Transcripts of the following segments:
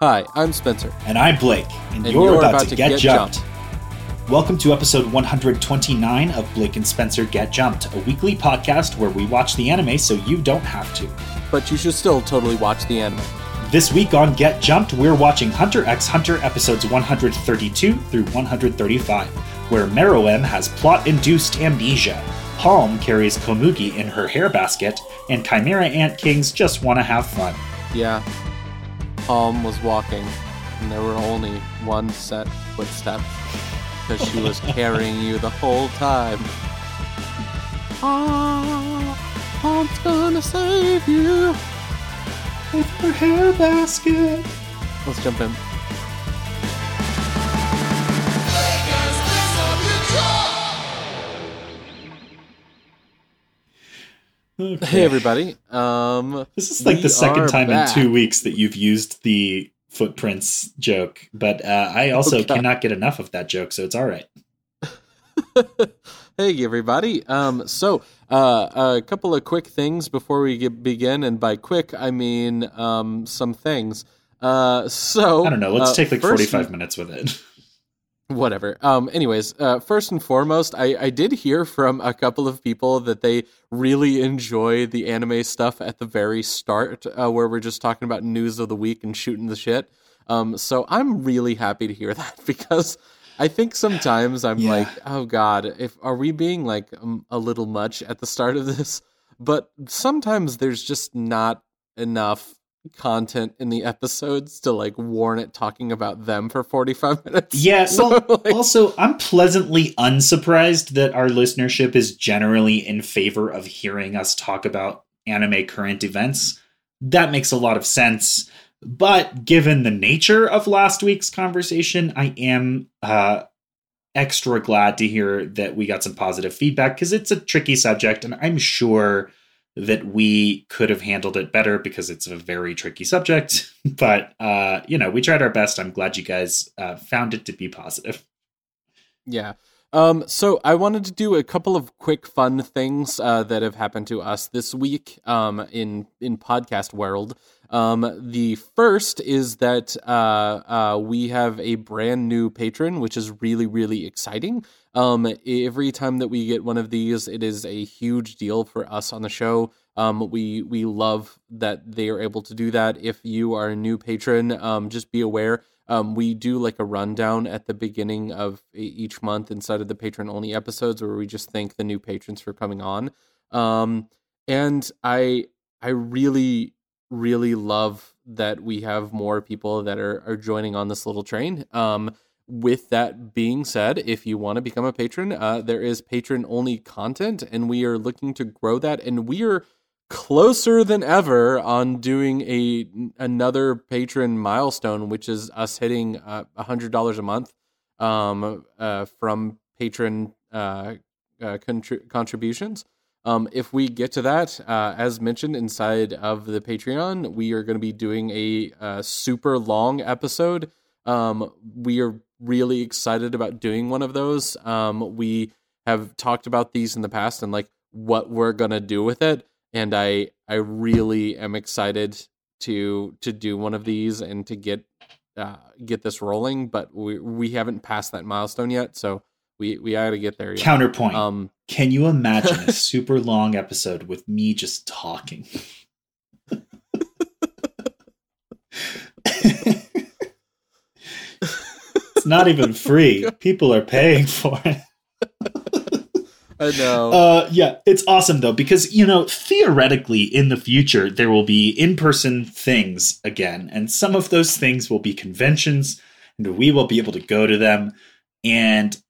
Hi, I'm Spencer. And I'm Blake, and, And you're, you're about, about to, to get, get jumped. Welcome to episode 129 of Blake and Spencer Get Jumped, a weekly podcast where we watch the anime so you don't have to. But you should still totally watch the anime. This week on Get Jumped, we're watching Hunter x Hunter episodes 132 through 135, where Meruem has plot induced amnesia, Palm carries Komugi in her hair basket, and Chimera Ant Kings just want to have fun. Yeah. Palm was walking, and there were only one set footsteps because she was carrying you the whole time. Ah, Palm's gonna save you. With her hair basket. Let's jump in. Okay. Hey everybody. Um This is like the second time back. in two weeks that you've used the footprints joke, but uh, I also cannot get enough of that joke, so it's all right. hey everybody. Um so uh a couple of quick things before we get, begin and by quick I mean um some things. Uh so I don't know. Let's uh, take like first- 45 minutes with it. whatever. Um anyways uh first and foremost i i did hear from a couple of people that they really enjoy the anime stuff at the very start uh, where we're just talking about news of the week and shooting the shit. Um so i'm really happy to hear that because i think sometimes i'm Yeah. like oh god if are we being like um, a little much at the start of this? But sometimes there's just not enough content in the episodes to like warn it talking about them for 45 minutes Yeah, So, well, like- also, I'm pleasantly unsurprised that our listenership is generally in favor of hearing us talk about anime current events. That makes a lot of sense. But given the nature of last week's conversation, I am uh, extra glad to hear that we got some positive feedback because it's a tricky subject, and I'm sure that we could have handled it better because it's a very tricky subject. But uh, you know, we tried our best. I'm glad you guys uh, found it to be positive. Yeah. Um, so I wanted to do a couple of quick fun things uh, that have happened to us this week um, in in podcast world. Um, the first is that uh, uh, we have a brand new patron, which is really really exciting. Um, every time that we get one of these, it is a huge deal for us on the show. Um, we we love that they are able to do that. If you are a new patron, um, just be aware um, we do like a rundown at the beginning of each month inside of the patron only episodes where we just thank the new patrons for coming on um, and i i really really love that we have more people that are are joining on this little train um, with that being said if you want to become a patron uh, there is patron only content and we are looking to grow that and we are closer than ever on doing a another patron milestone, which is us hitting uh, a hundred dollars a month um, uh, from patron uh, uh, contri- contributions. Um, if we get to that, uh, as mentioned inside of the Patreon, we are going to be doing a, uh super long episode. Um, we are really excited about doing one of those. Um, we have talked about these in the past and like what we're going to do with it and I I really am excited to to do one of these and to get uh, get this rolling. But we we haven't passed that milestone yet, so we we got to get there yet. Counterpoint. Um, Can you imagine a super long episode with me just talking? it's not even free. People are paying for it. I know. Uh, yeah, it's awesome though because you know theoretically in the future there will be in-person things again, and some of those things will be conventions, and we will be able to go to them. And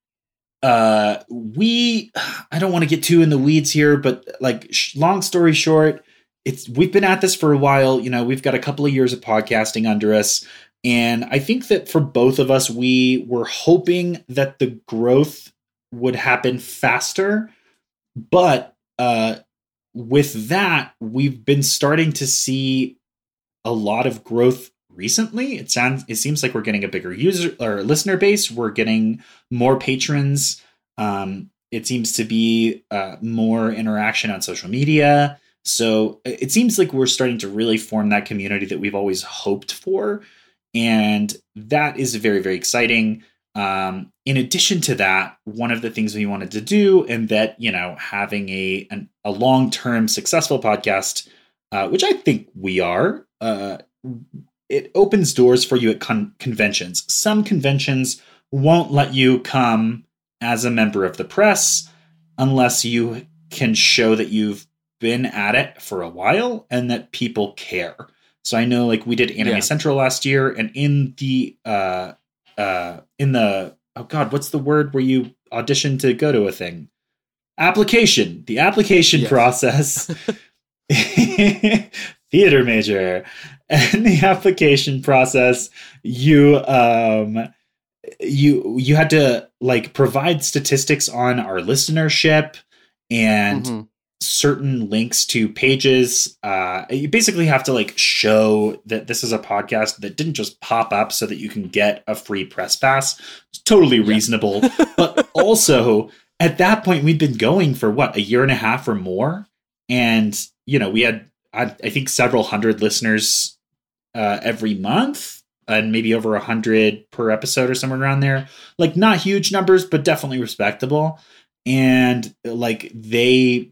uh, we, I don't want to get too in the weeds here, but like, sh- long story short, it's we've been at this for a while. You know, we've got a couple of years of podcasting under us. And I think that for both of us, we were hoping that the growth would happen faster. But uh, with that, we've been starting to see a lot of growth recently. It sounds it seems like we're getting a bigger user or listener base. We're getting more patrons. Um, it seems to be uh, more interaction on social media. So it seems like we're starting to really form that community that we've always hoped for. And that is very, very exciting. Um, in addition to that, one of the things we wanted to do, and that, you know, having a, an, a long term successful podcast, uh, which I think we are, uh, it opens doors for you at con- conventions. Some conventions won't let you come as a member of the press unless you can show that you've been at it for a while and that people care. So I know like we did Anime yeah. Central last year and in the uh uh in the oh god, what's the word where you audition to go to a thing? Application. The application yes. process theater major and the application process you um you you had to like provide statistics on our listenership and mm-hmm. certain links to pages. Uh you basically have to like show that this is a podcast that didn't just pop up so that you can get a free press pass. It's totally reasonable. But also at that point we'd been going for what a year and a half or more? And you know we had i, I think several hundred listeners uh, every month and maybe over a hundred per episode or somewhere around there. Like not huge numbers, but definitely respectable. And like they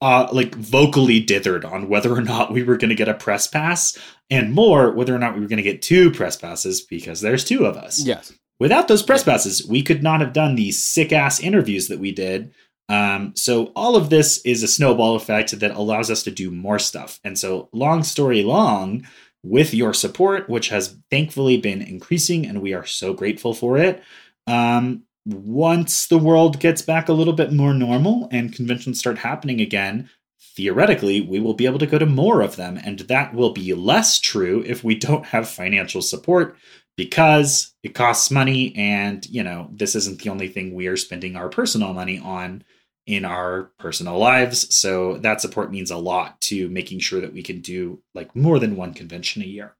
uh, like vocally dithered on whether or not we were going to get a press pass, and more whether or not we were going to get two press passes because there's two of us. Yes. Without those press passes, we could not have done these sick ass interviews that we did. Um, so all of this is a snowball effect that allows us to do more stuff. And so, long story long, with your support, which has thankfully been increasing, and we are so grateful for it. Um, once the world gets back a little bit more normal and conventions start happening again, theoretically, we will be able to go to more of them. And that will be less true if we don't have financial support because it costs money. And, you know, this isn't the only thing we are spending our personal money on in our personal lives. So that support means a lot to making sure that we can do like more than one convention a year.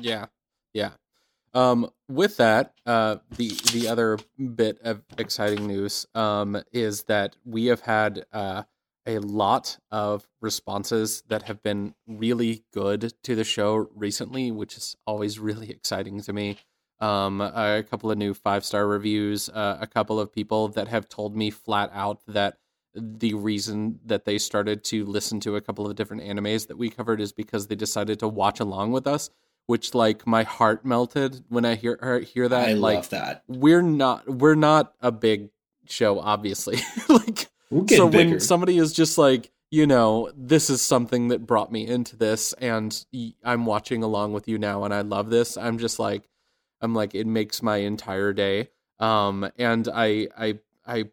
Yeah. Yeah. Um, with that, uh, the the other bit of exciting news um, is that we have had uh, a lot of responses that have been really good to the show recently, which is always really exciting to me um, a couple of new five star reviews, uh, a couple of people that have told me flat out that the reason that they started to listen to a couple of different animes that we covered is because they decided to watch along with us. Which like my heart melted when I hear hear that. I like, love that. We're not we're not a big show, obviously. like so bigger. when somebody is just like you know, this is something that brought me into this, and I'm watching along with you now, and I love this. I'm just like, I'm like it makes my entire day. Um, and I I I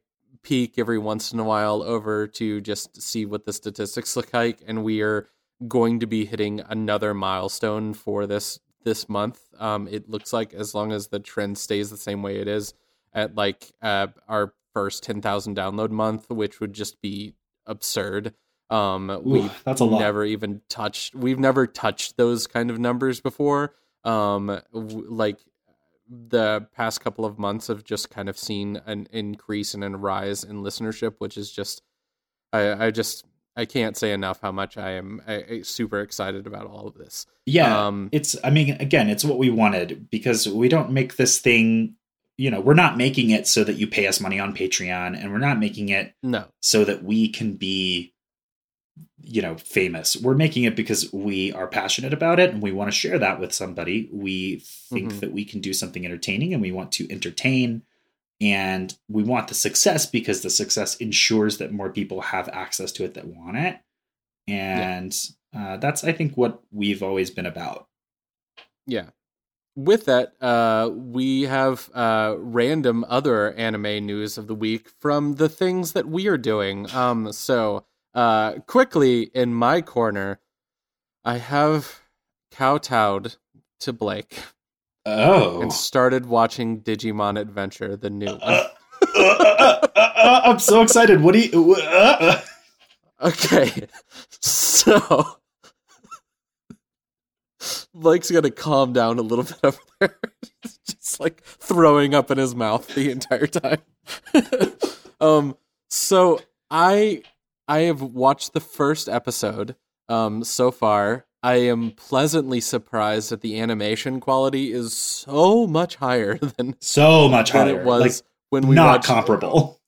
peek every once in a while over to just see what the statistics look like, and we are going to be hitting another milestone for this this month. Um, it looks like as long as the trend stays the same way it is at like uh, our first 10,000 download month, which would just be absurd. Um, we that's a lot. never even touched. We've never touched those kind of numbers before. Um, w- like the past couple of months have just kind of seen an increase and a rise in listenership, which is just, I, I just, I can't say enough how much I am I, I super excited about all of this. Yeah, um, it's. I mean, again, it's what we wanted because we don't make this thing. You know, we're not making it so that you pay us money on Patreon, and we're not making it no so that we can be you know famous. We're making it because we are passionate about it and we want to share that with somebody. We think mm-hmm. that we can do something entertaining and we want to entertain and we want the success because the success ensures that more people have access to it that want it. And yeah. uh, that's i think what we've always been about. Yeah. With that uh, we have uh, random other anime news of the week from the things that we are doing. Um, so uh, quickly in my corner, I have kowtowed to Blake. Oh. And started watching Digimon Adventure, the new one. Uh, uh, uh, I'm so excited. What do you. okay. So. Blake's gonna calm down a little bit over there. Just like throwing up in his mouth the entire time. um, so I I have watched the first episode um, so far, I am pleasantly surprised that the animation quality is so much higher than so much than higher. it was like, when we not watched comparable.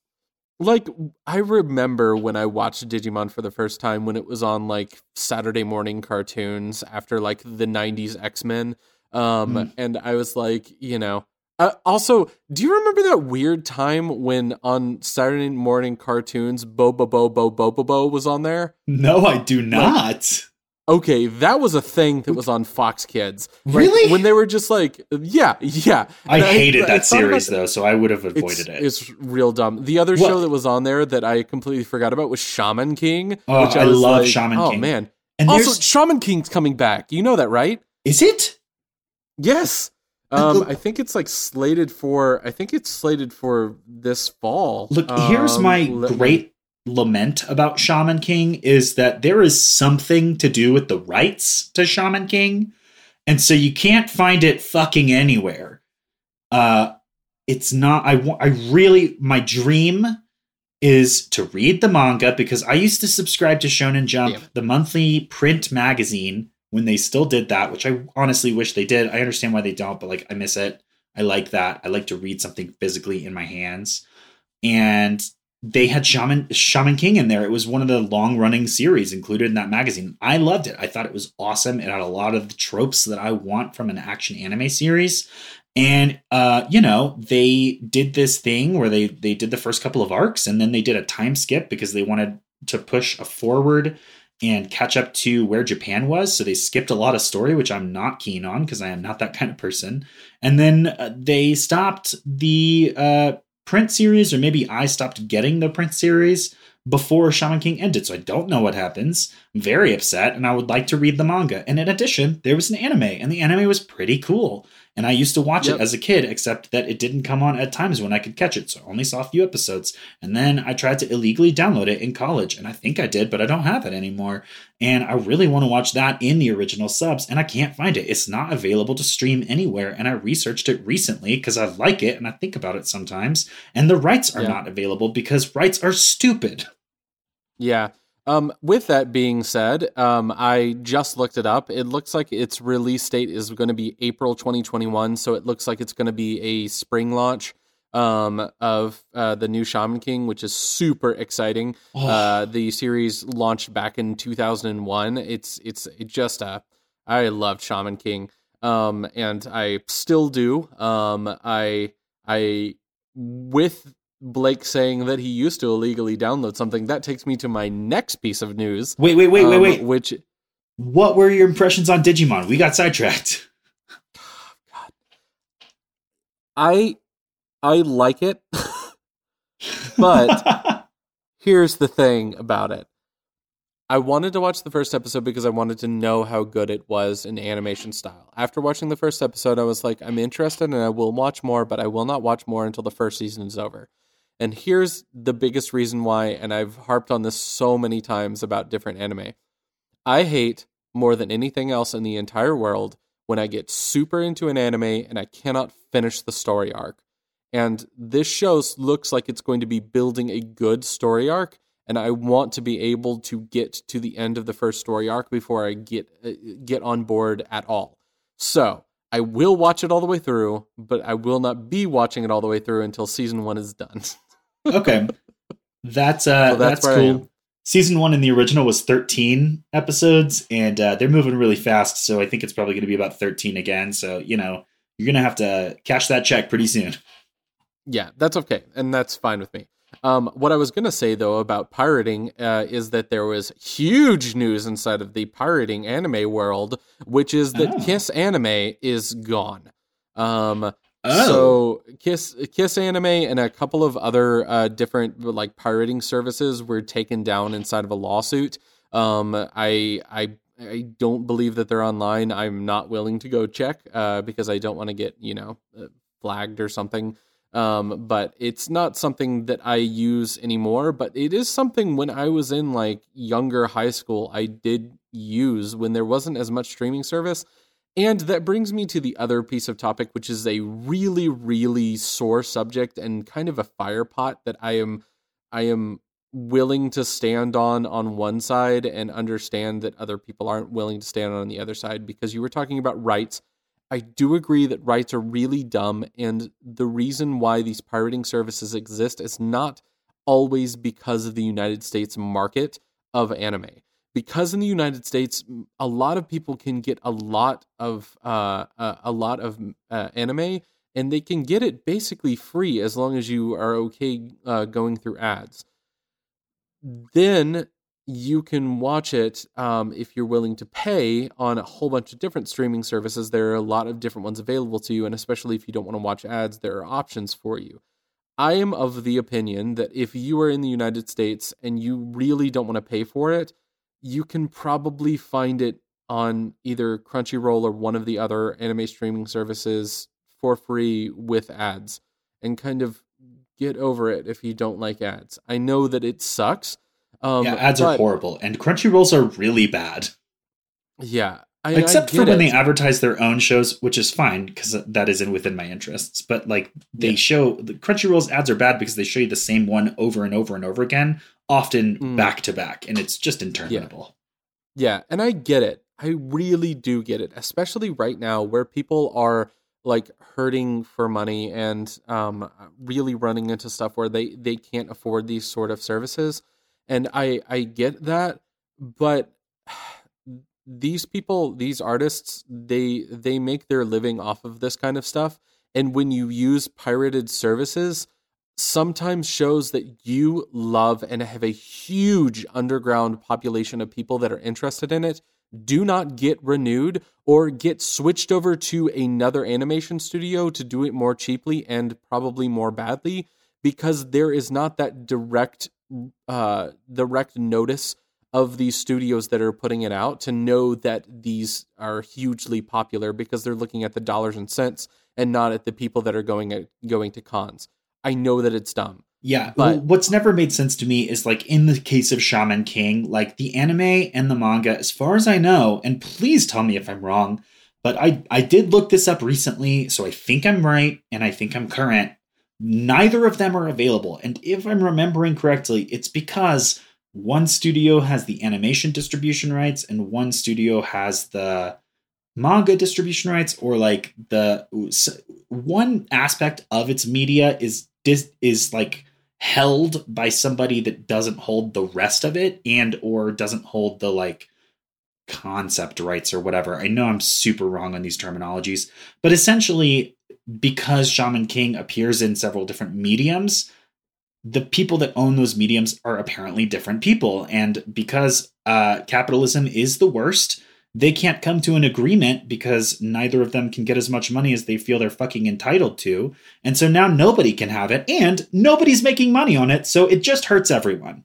like I remember when I watched Digimon for the first time when it was on like Saturday morning cartoons after like the 90s X-Men um Mm. and I was like, you know, uh, also, do you remember that weird time when on Saturday morning cartoons Bobobo-bo Bo-bobo was on there? No, I do not. Okay, that was a thing that was on Fox Kids. Like, Really? When they were just like, yeah, yeah. I hated I that about series though, so I would have it's, avoided it. It's real dumb. The other Well- show that was on there that I completely forgot about was Shaman King. Oh, which I love like, Shaman oh, King. Oh man. and Also, Shaman King's coming back. You know that, right? is it? Yes. Um, I think it's like slated for. I think it's slated for this fall. Look, here's Um, my me- great lament about Shaman King is that there is something to do with the rights to Shaman King, and so you can't find it fucking anywhere. Uh, it's not. I wa- I really my dream is to read the manga because I used to subscribe to Shonen Jump, Yeah. the monthly print magazine, when they still did that, which I honestly wish they did. I understand why they don't, but like I miss it. I like that. I like to read something physically in my hands. And they had Shaman Shaman King in there. It was one of the long running series included in that magazine. I loved it. I thought it was awesome. It had a lot of the tropes that I want from an action anime series. And uh, you know, they did this thing where they they did the first couple of arcs and then they did a time skip because they wanted to push a forward and catch up to where Japan was. So they skipped a lot of story, which I'm not keen on because I am not that kind of person. And then uh, they stopped the uh, print series, or maybe I stopped getting the print series before Shaman King ended. So I don't know what happens. I'm very upset, and I would like to read the manga. And in addition, there was an anime, and the anime was pretty cool. And I used to watch Yep. it as a kid, except that it didn't come on at times when I could catch it. So I only saw a few episodes. And then I tried to illegally download it in college, and I think I did, but I don't have it anymore. And I really want to watch that in the original subs, and I can't find it. It's not available to stream anywhere. And I researched it recently because I like it and I think about it sometimes. And the rights are Yeah. not available because rights are stupid. Yeah. Um, with that being said, um, I just looked it up. It looks like its release date is going to be April 2021. So it looks like it's going to be a spring launch um, of uh, the new Shaman King, which is super exciting. Oh, Uh, the series launched back in 2001. It's it's it just uh, I loved Shaman King, um, and I still do. Um, I I with Blake saying that he used to illegally download something. That takes me to my next piece of news. wait, wait, wait, wait, um, wait. Which What were your impressions on Digimon? We got sidetracked. I I like it, but here's the thing about it. I wanted to watch the first episode because I wanted to know how good it was in animation style. After watching the first episode, I was like, I'm interested and I will watch more, but I will not watch more until the first season is over. And here's the biggest reason why, and I've harped on this so many times about different anime. I hate more than anything else in the entire world when I get super into an anime and I cannot finish the story arc. And this show looks like it's going to be building a good story arc, and I want to be able to get to the end of the first story arc before I get uh, get on board at all. So I will watch it all the way through, but I will not be watching it all the way through until season one is done. okay. That's uh So that's, that's where I am. cool. Season one in the original was 13 episodes, and uh, they're moving really fast, so I think it's probably going to be about 13 again. So, you know, you're going to have to cash that check pretty soon. Yeah, that's okay, and that's fine with me. Um, what I was gonna say though about pirating uh, is that there was huge news inside of the pirating anime world, which is that Oh. Kiss Anime is gone. Um, Oh. So Kiss Kiss Anime and a couple of other uh, different like pirating services were taken down inside of a lawsuit. Um, I I I don't believe that they're online. I'm not willing to go check uh, because I don't want to get you know uh, flagged or something. Um, but it's not something that I use anymore. But it is something when I was in like younger high school, I did use when there wasn't as much streaming service. And that brings me to the other piece of topic, which is a really, really sore subject and kind of a fire pot that I am, I am willing to stand on on one side and understand that other people aren't willing to stand on the other side because you were talking about rights. I do agree that rights are really dumb and the reason why these pirating services exist is not always because of the United States market of anime. Because in the United States, a lot of people can get a lot of uh, uh, a lot of uh, anime, and they can get it basically free as long as you are okay uh, going through ads then you can watch it um, if you're willing to pay on a whole bunch of different streaming services. There are a lot of different ones available to you, and especially if you don't want to watch ads, there are options for you. I am of the opinion that if you are in the United States and you really don't want to pay for it, you can probably find it on either Crunchyroll or one of the other anime streaming services for free with ads and kind of get over it if you don't like ads. I know that it sucks. Um, yeah, ads but, are horrible, and Crunchyrolls are really bad. Yeah, I, except I for when it. they advertise their own shows, which is fine because that is in within my interests. But like they yeah. show the Crunchyroll's ads are bad because they show you the same one over and over and over again, often mm. back to back, and it's just interminable. Yeah. yeah, and I get it. I really do get it, especially right now where people are like hurting for money and um, really running into stuff where they they can't afford these sort of services and i i get that but these people these artists they they make their living off of this kind of stuff and when you use pirated services sometimes shows that you love and have a huge underground population of people that are interested in it do not get renewed or get switched over to another animation studio to do it more cheaply and probably more badly because there is not that direct uh, direct notice of these studios that are putting it out to know that these are hugely popular because they're looking at the dollars and cents and not at the people that are going at, going to cons. I know that it's dumb. Yeah, but what's never made sense to me is like in the case of Shaman King, like the anime and the manga, as far as I know, and please tell me if I'm wrong, but I I did look this up recently, so I think I'm right and I think I'm current. Neither of them are available. And if I'm remembering correctly, it's because one studio has the animation distribution rights and one studio has the manga distribution rights or like the one aspect of its media is is like held by somebody that doesn't hold the rest of it and or doesn't hold the like concept rights or whatever. I know I'm super wrong on these terminologies, but essentially because Shaman King appears in several different mediums, the people that own those mediums are apparently different people. And because uh, capitalism is the worst, they can't come to an agreement because neither of them can get as much money as they feel they're fucking entitled to. And so now nobody can have it, and nobody's making money on it, so it just hurts everyone.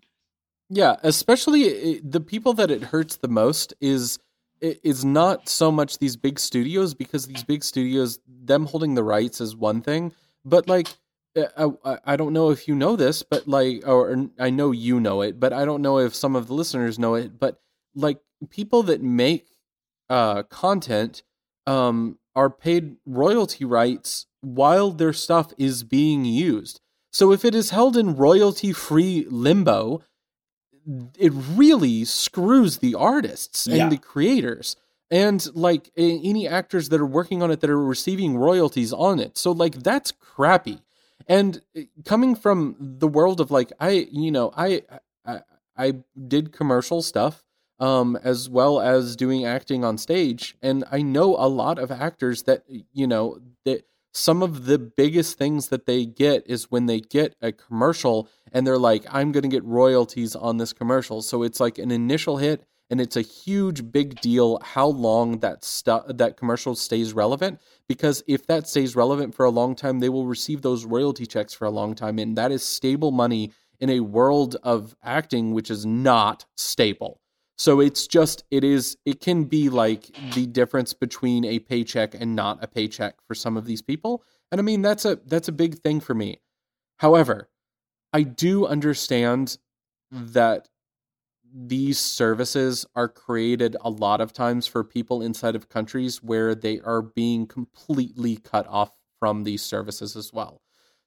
Yeah, especially the people that it hurts the most is is not so much these big studios because these big studios them holding the rights is one thing but like uh, I, I don't know if you know this but like or i know you know it but i don't know if some of the listeners know it but like people that make uh content um are paid royalty rights while their stuff is being used. So if it is held in royalty free limbo it really screws the artists and yeah. the creators and like any actors that are working on it that are receiving royalties on it. So like that's crappy. And eh, coming from the world of like I you know I I, I did commercial stuff um as well as doing acting on stage and I know a lot of actors that you know that some of the biggest things that they get is when they get a commercial and they're like, I'm going to get royalties on this commercial. So it's like an initial hit and it's a huge big deal how long that stuff that commercial stays relevant because if that stays relevant for a long time they will receive those royalty checks for a long time and that is stable money in a world of acting which is not stable so it's just it is it can be like the difference between a paycheck and not a paycheck for some of these people. And I mean that's a that's a big thing for me. However, I do understand that these services are created a lot of times for people inside of countries where they are being completely cut off from these services as well.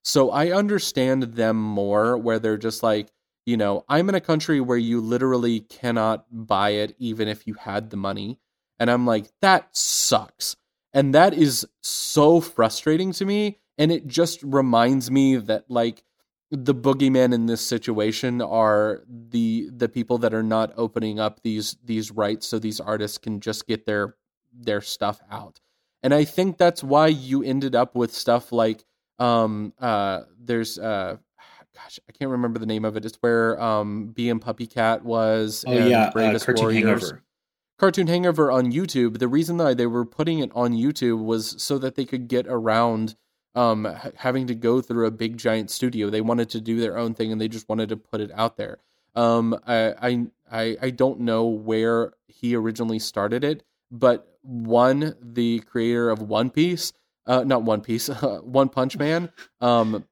So I understand them more where they're just like you know, I'm in a country where you literally cannot buy it even if you had the money. And I'm like, that sucks. And that is so frustrating to me. And it just reminds me that, like, the boogeyman in this situation are the the people that are not opening up these these rights so these artists can just get their their stuff out and i think that's why you ended up with stuff like um uh there's uh gosh i can't remember the name of it it's where um Bee and PuppyCat was oh yeah uh, cartoon Warriors. hangover cartoon hangover on youtube the reason that they were putting it on youtube was so that they could get around um, having to go through a big giant studio. They wanted to do their own thing and they just wanted to put it out there. Um, I, I, I don't know where he originally started it, but one, the creator of One Piece, uh, not One Piece, uh, One Punch Man, um,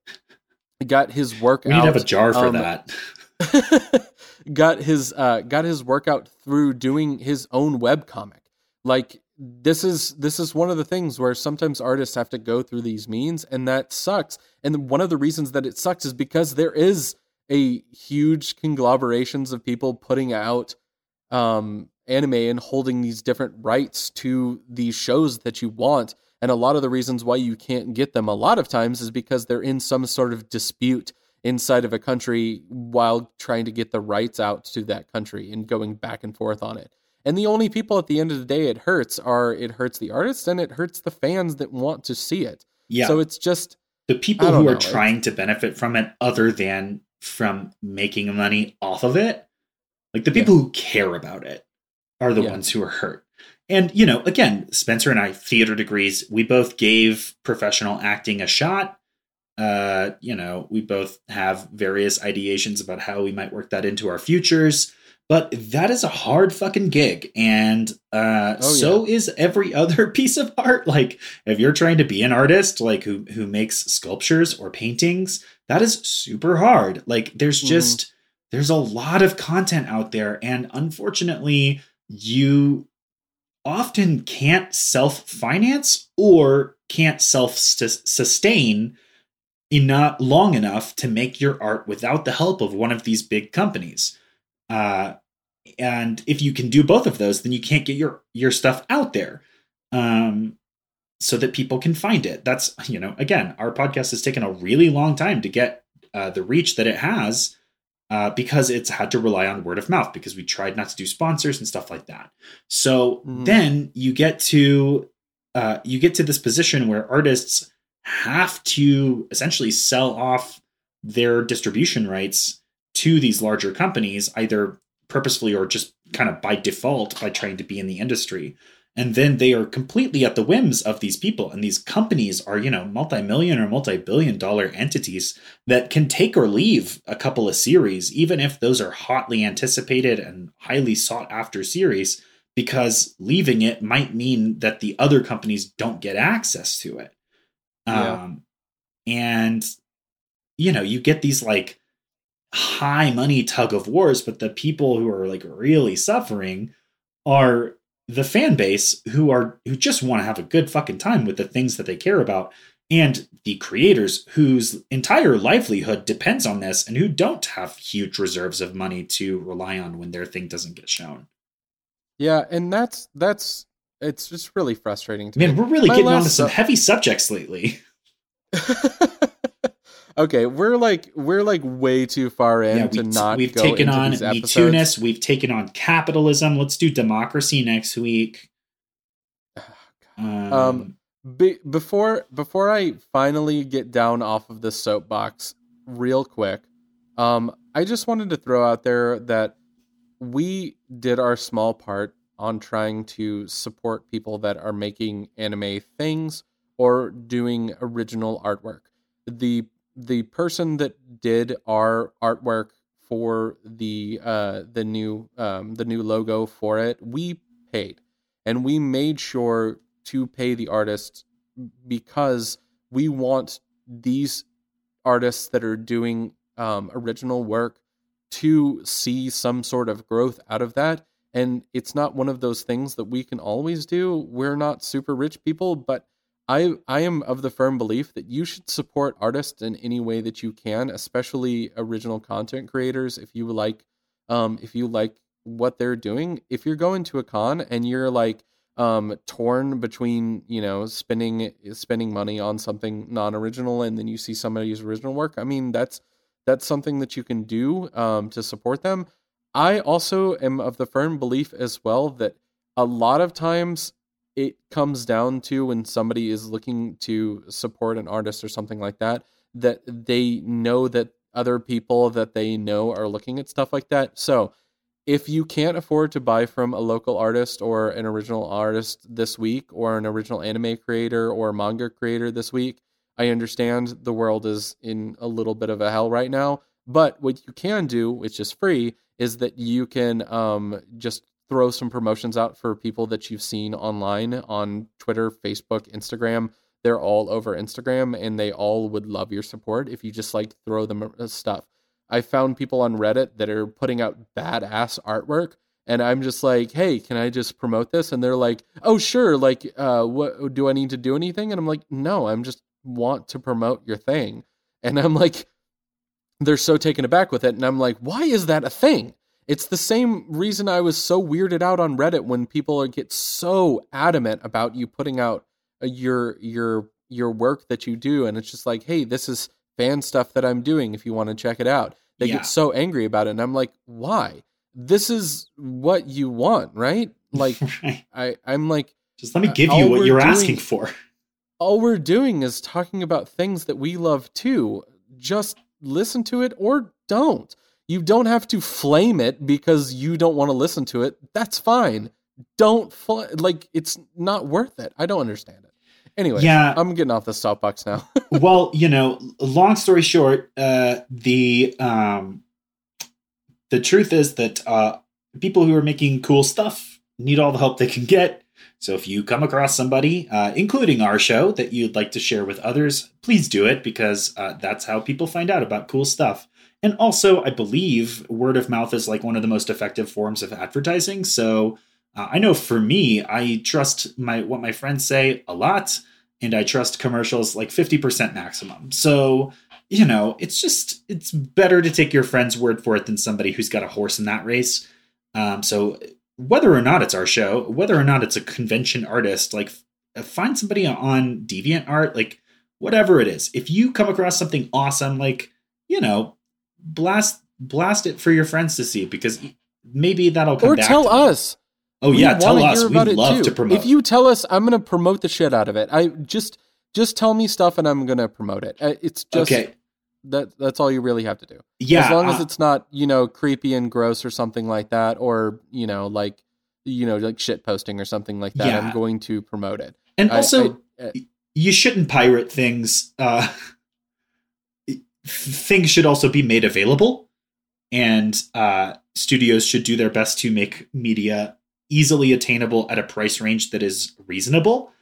got his work we out. We have a jar for um, that. got his uh, got his workout through doing his own web comic. Like this is this is one of the things where sometimes artists have to go through these means and that sucks and one of the reasons that it sucks is because there is a huge conglomerations of people putting out um, anime and holding these different rights to these shows that you want and a lot of the reasons why you can't get them a lot of times is because they're in some sort of dispute inside of a country while trying to get the rights out to that country and going back and forth on it and the only people at the end of the day it hurts are it hurts the artists and it hurts the fans that want to see it. Yeah. So it's just the people who know, are trying to benefit from it other than from making money off of it. Like the people yeah. who care about it are the yeah. ones who are hurt. And you know, again, Spencer and I theater degrees, we both gave professional acting a shot. Uh, you know, we both have various ideations about how we might work that into our futures. But that is a hard fucking gig. And uh, oh, so yeah. is every other piece of art. Like if you're trying to be an artist, like who who makes sculptures or paintings, that is super hard. Like there's mm-hmm. just mm. there's a lot of content out there. And unfortunately, you often can't self-finance or can't self-sustain enough long enough to make your art without the help of one of these big companies. Uh, and if you can do both of those, then you can't get your your stuff out there, um, so that people can find it. That's you know, again, our podcast has taken a really long time to get uh, the reach that it has. Uh, because it's had to rely on word of mouth because we tried not to do sponsors and stuff like that. So mm. then you get to uh, you get to this position where artists have to essentially sell off their distribution rights to these larger companies, either purposefully or just kind of by default by trying to be in the industry. And then they are completely at the whims of these people. And these companies are, you know, multi million or multi billion dollar entities that can take or leave a couple of series, even if those are hotly anticipated and highly sought after series, because leaving it might mean that the other companies don't get access to it. Yeah. Um, and, you know, you get these like high money tug of wars, but the people who are like really suffering are the fan base who are who just want to have a good fucking time with the things that they care about and the creators whose entire livelihood depends on this and who don't have huge reserves of money to rely on when their thing doesn't get shown. Yeah, and that's that's it's just really frustrating to Man, me. we're really My getting onto some heavy subjects lately. okay, we're like we're like way too far in yeah, to not. We've taken on Me Too-ness. We've taken on capitalism. Let's do democracy next week. um, um be, before before I finally get down off of the soapbox, real quick, um, I just wanted to throw out there that we did our small part on trying to support people that are making anime things or doing original artwork. The the person that did our artwork for the uh the new um the new logo for it we paid. And we made sure to pay the artists because we want these artists that are doing um, original work to see some sort of growth out of that. And it's not one of those things that we can always do. We're not super rich people but I I am of the firm belief that you should support artists in any way that you can, especially original content creators. If you like, um, if you like what they're doing, if you're going to a con and you're like um torn between you know spending spending money on something non-original and then you see somebody's original work i mean that's that's something that you can do um to support them i also am of the firm belief as well that a lot of times it comes down to when somebody is looking to support an artist or something like that that they know that other people that they know are looking at stuff like that so if you can't afford to buy from a local artist or an original artist this week or an original anime creator or manga creator this week, I understand the world is in a little bit of a hell right now. But what you can do, which is free, is that you can um, just throw some promotions out for people that you've seen online on Twitter, Facebook, Instagram. They're all over Instagram and they all would love your support if you just like throw them uh, stuff. I found people on Reddit that are putting out badass artwork and I'm just like, "Hey, can I just promote this?" And they're like, "Oh, sure. Like uh what do I need to do anything?" And I'm like, "No, I'm just want to promote your thing." And I'm like they're so taken aback with it and I'm like, "Why is that a thing?" It's the same reason I was so weirded out on Reddit when people get so adamant about you putting out uh, your your your work that you do and it's just like, "Hey, this is fan stuff that I'm doing if you want to check it out. They yeah. get so angry about it. And I'm like, why? This is what you want, right? Like, right. I, I'm like, just let me give you what you're doing, asking for. All we're doing is talking about things that we love too. Just listen to it or don't. You don't have to flame it because you don't want to listen to it. That's fine. Don't fl- like it's not worth it. I don't understand it. Anyway, yeah, I'm getting off the soapbox now. well, you know, long story short, uh, the um, the truth is that uh, people who are making cool stuff need all the help they can get. So if you come across somebody, uh, including our show, that you'd like to share with others, please do it because uh, that's how people find out about cool stuff. And also, I believe word of mouth is like one of the most effective forms of advertising. So uh, I know for me, I trust my what my friends say a lot and I trust commercials like 50% maximum. So, you know, it's just it's better to take your friend's word for it than somebody who's got a horse in that race. Um, so whether or not it's our show, whether or not it's a convention artist, like find somebody on DeviantArt, like whatever it is. If you come across something awesome, like, you know, blast blast it for your friends to see because maybe that'll come or tell us Oh we yeah, tell us. We'd love too. to promote. If you tell us, I'm going to promote the shit out of it. I just just tell me stuff and I'm going to promote it. Uh, it's just okay. that that's all you really have to do. Yeah, as long uh, as it's not you know creepy and gross or something like that, or you know like you know like shit posting or something like that. Yeah. I'm going to promote it. And I, also, I, uh, you shouldn't pirate things. Uh, things should also be made available, and uh, studios should do their best to make media easily attainable at a price range that is reasonable.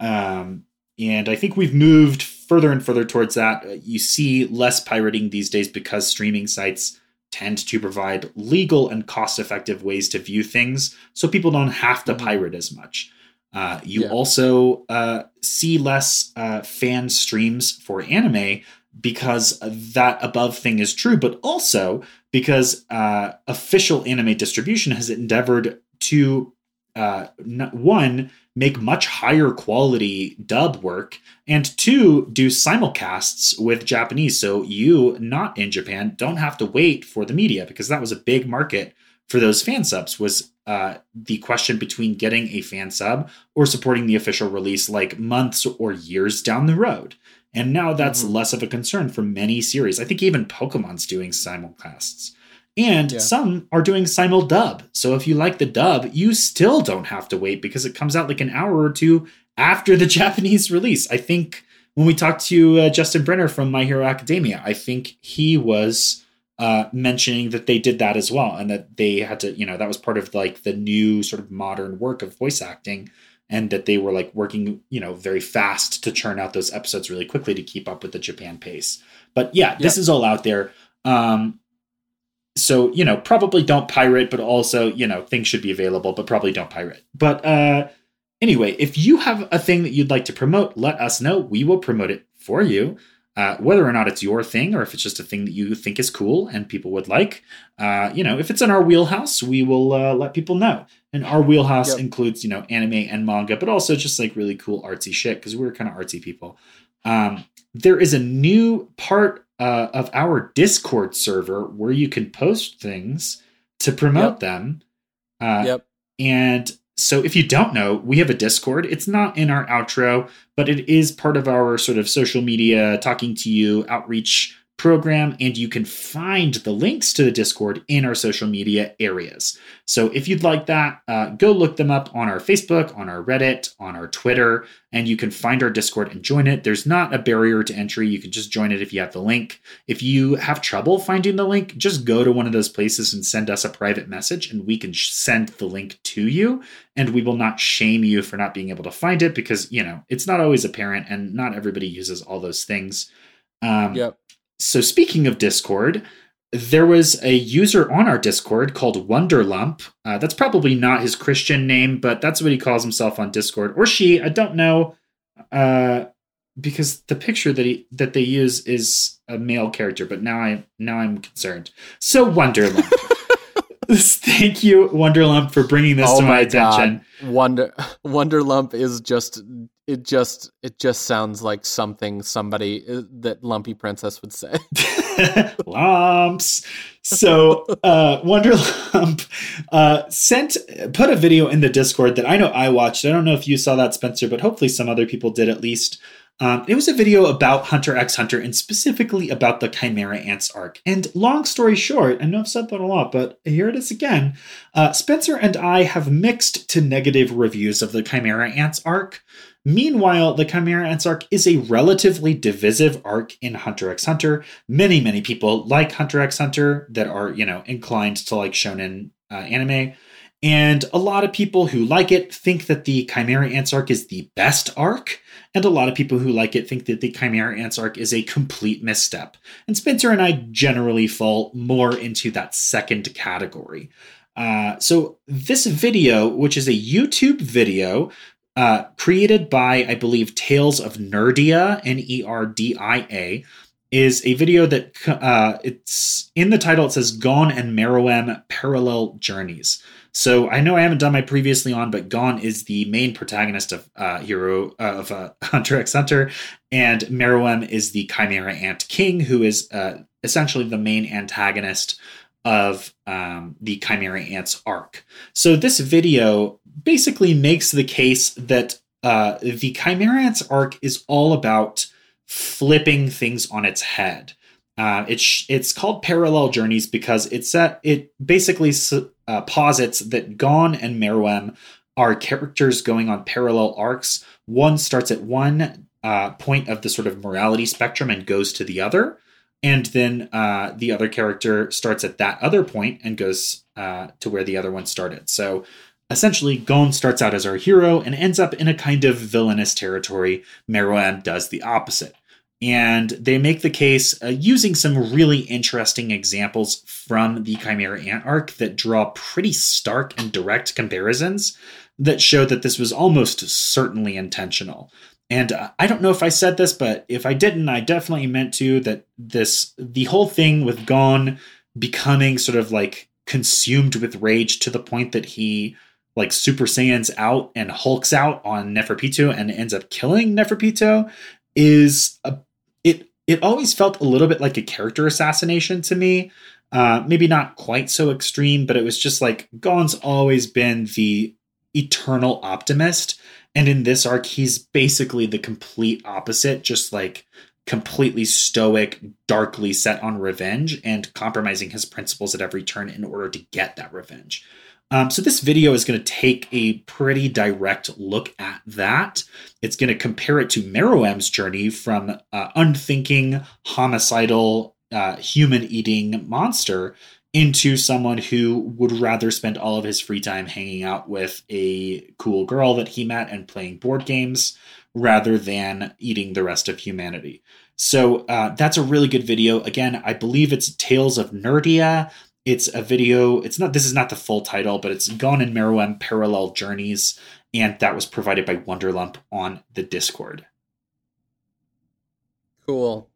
Um, and I think we've moved further and further towards that. You see less pirating these days because streaming sites tend to provide legal and cost effective ways to view things so people don't have to mm-hmm. pirate as much. Uh, you yeah. also uh, see less uh, fan streams for anime because that above thing is true, but also because uh, official anime distribution has endeavored to uh, one make much higher quality dub work and two do simulcasts with japanese. So you not in japan don't have to wait for the media because that was a big market for those fan subs was uh, the question between getting a fan sub or supporting the official release like months or years down the road and now that's mm-hmm. less of a concern for many series i think even pokemon's doing simulcasts and yeah. some are doing simul dub. So if you like the dub, you still don't have to wait because it comes out like an hour or two after the Japanese release. I think when we talked to uh, Justin Briner from My Hero Academia, I think he was uh, mentioning that they did that as well and that they had to, you know, that was part of like the new sort of modern work of voice acting and that they were like working, you know, very fast to churn out those episodes really quickly to keep up with the Japan pace. But yeah, this is all out there. Um, so you know probably don't pirate but also you know things should be available but probably don't pirate but uh Anyway, if you have a thing that you'd like to promote, let us know. We will promote it for you. Uh, whether or not it's your thing or if it's just a thing that you think is cool and people would like, uh, you know, if it's in our wheelhouse, we will uh, let people know. And our wheelhouse yep. includes, you know, anime and manga, but also just like really cool artsy shit because we're kind of artsy people. Um, there is a new part uh, of our Discord server where you can post things to promote yep. them. Uh, yep. And so if you don't know, we have a Discord. It's not in our outro, but it is part of our sort of social media, talking to you, outreach program, and you can find the links to the Discord in our social media areas. So if you'd like that, uh, go look them up on our Facebook, on our Reddit, on our Twitter, and you can find our Discord and join it. There's not a barrier to entry. You can just join it if you have the link. If you have trouble finding the link, just go to one of those places and send us a private message, and we can send the link to you. And we will not shame you for not being able to find it because, you know, it's not always apparent and not everybody uses all those things. Um, yep so speaking of Discord, there was a user on our Discord called Wonderlump. Uh, that's probably not his Christian name, but that's what he calls himself on Discord, or she. I don't know, uh, because the picture that he that they use is a male character. But now I now I'm concerned. So Wonderlump. Thank you, Wonderlump, for bringing this oh to my, my attention. Wonder Wonderlump is just it just it just sounds like something somebody uh, that Lumpy Princess would say. Lumps. So uh, Wonderlump uh, sent put a video in the Discord that I know I watched. I don't know if you saw that, Spencer, but hopefully some other people did at least. Um, it was a video about Hunter x Hunter and specifically about the Chimera Ants arc. And long story short, I know I've said that a lot, but here it is again. Uh, Spencer and I have mixed to negative reviews of the Chimera Ants arc. Meanwhile, the Chimera Ants arc is a relatively divisive arc in Hunter x Hunter. Many, many people like Hunter x Hunter that are, you know, inclined to like shonen uh, anime. And a lot of people who like it think that the Chimera Ants arc is the best arc. And a lot of people who like it think that the Chimera Ants arc is a complete misstep. And Spencer and I generally fall more into that second category. Uh, so, this video, which is a YouTube video uh, created by, I believe, Tales of Nerdia, N E R D I A, is a video that uh, it's in the title. It says "Gon and Meruem Parallel Journeys." So I know I haven't done my previously on, but Gon is the main protagonist of uh, Hero uh, of uh, Hunter x Hunter, and Meruem is the Chimera Ant King, who is uh, essentially the main antagonist of um, the Chimera Ants arc. So this video basically makes the case that uh, the Chimera Ants arc is all about flipping things on its head. Uh, it's it's called parallel journeys because it's at it basically uh, posits that Gon and Meruem are characters going on parallel arcs. One starts at one uh, point of the sort of morality spectrum and goes to the other, and then uh, the other character starts at that other point and goes uh, to where the other one started. So Essentially, Gon starts out as our hero and ends up in a kind of villainous territory. Meruem does the opposite. And they make the case uh, using some really interesting examples from the Chimera Ant arc that draw pretty stark and direct comparisons that show that this was almost certainly intentional. And uh, I don't know if I said this, but if I didn't, I definitely meant to. That this, the whole thing with Gon becoming sort of like consumed with rage to the point that he like Super Saiyans out and hulks out on Neferpitou and ends up killing Neferpitou is a, it always felt a little bit like a character assassination to me. Uh, maybe not quite so extreme, but it was just like Gon's always been the eternal optimist. And in this arc, he's basically the complete opposite, just like completely stoic, darkly set on revenge and compromising his principles at every turn in order to get that revenge. Um, so this video is going to take a pretty direct look at that. It's going to compare it to Meruem's journey from uh, unthinking, homicidal, uh, human-eating monster into someone who would rather spend all of his free time hanging out with a cool girl that he met and playing board games rather than eating the rest of humanity. So uh, that's a really good video. Again, I believe it's Tales of Nerdia It's a video. It's not. This is not the full title, but it's Gon in Meruem Parallel Journeys, and that was provided by Wonderlump on the Discord. Cool.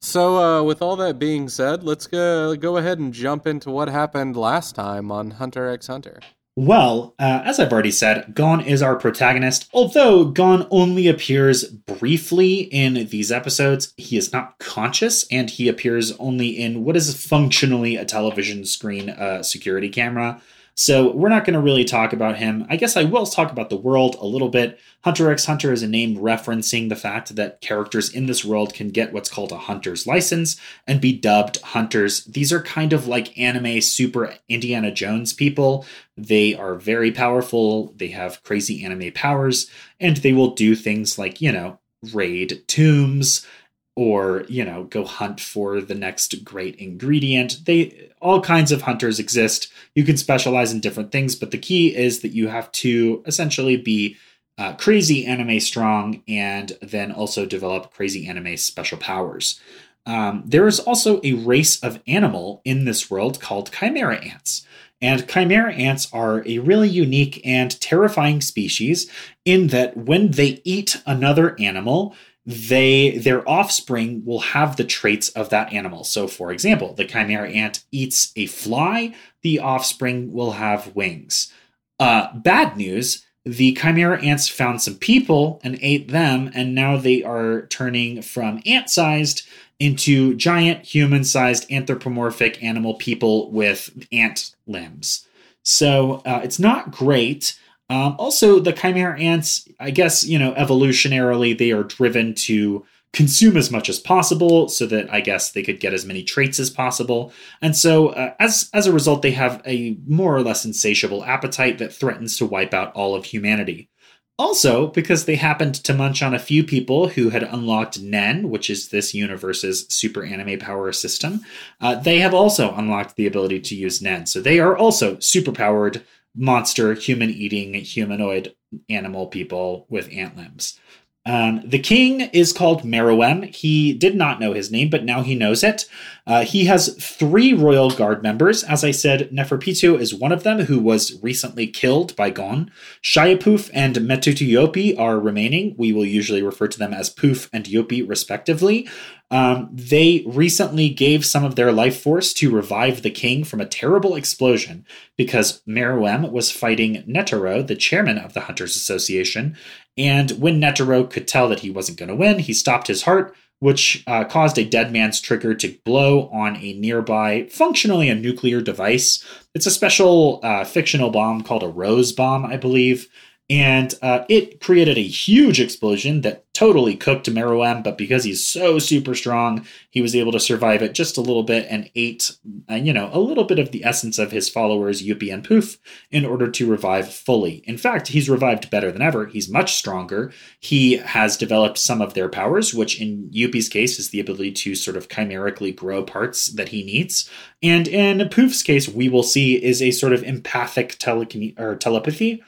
So, uh, with all that being said, let's go go ahead and jump into what happened last time on Hunter x Hunter. Well, uh, as I've already said, Gon is our protagonist. Although Gon only appears briefly in these episodes, he is not conscious and he appears only in what is functionally a television screen uh, security camera. So we're not going to really talk about him. I guess I will talk about the world a little bit. Hunter x Hunter is a name referencing the fact that characters in this world can get what's called a hunter's license and be dubbed hunters. These are kind of like anime super Indiana Jones people. They are very powerful, they have crazy anime powers, and they will do things like, you know, raid tombs, or you know go hunt for the next great ingredient. They all kinds of hunters exist. You can specialize in different things but the key is that you have to essentially be uh, crazy anime strong and then also develop crazy anime special powers. Um, there is also a race of animal in this world called chimera ants. And chimera ants are a really unique and terrifying species in that when they eat another animal they their offspring will have the traits of that animal. So for example, the chimera ant eats a fly, the offspring will have wings. Uh, bad news, the chimera ants found some people and ate them, and now they are turning from ant sized into giant human sized anthropomorphic animal people with ant limbs. So uh, it's not great. Um, also, the chimera ants, I guess, you know, evolutionarily, they are driven to consume as much as possible so that I guess they could get as many traits as possible. And so, uh, as, as a result, they have a more or less insatiable appetite that threatens to wipe out all of humanity. Also, because they happened to munch on a few people who had unlocked Nen, which is this universe's super anime power system, uh, they have also unlocked the ability to use Nen. So they are also super powered monster, human eating, humanoid animal people with ant limbs. Um, the king is called Meruem. He did not know his name, but now he knows it. Uh, he has three royal guard members. As I said, Neferpitou is one of them who was recently killed by Gon. Shayapoof and Metutu Yopi are remaining. We will usually refer to them as Poof and Yopi, respectively. Um, they recently gave some of their life force to revive the king from a terrible explosion because Meruem was fighting Netero, the chairman of the Hunters Association. And when Netero could tell that he wasn't going to win, he stopped his heart, which uh, caused a dead man's trigger to blow on a nearby, functionally a nuclear device. It's a special uh, fictional bomb called a rose bomb, I believe. And uh, it created a huge explosion that totally cooked Meruem, but because he's so super strong, he was able to survive it just a little bit and ate, uh, you know, a little bit of the essence of his followers, Yuppie and Poof, in order to revive fully. In fact, he's revived better than ever. He's much stronger. He has developed some of their powers, which in Yuppie's case is the ability to sort of chimerically grow parts that he needs. And in Poof's case, we will see is a sort of empathic tele- or telepathy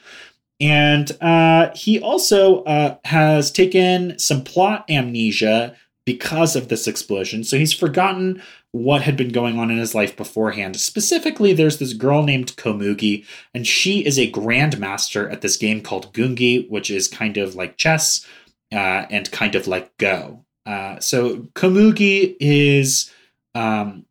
and uh, he also uh, has taken some plot amnesia because of this explosion. So he's forgotten what had been going on in his life beforehand. Specifically, there's this girl named Komugi, and she is a grandmaster at this game called Gungi, which is kind of like chess uh, and kind of like Go. Uh, so Komugi is um,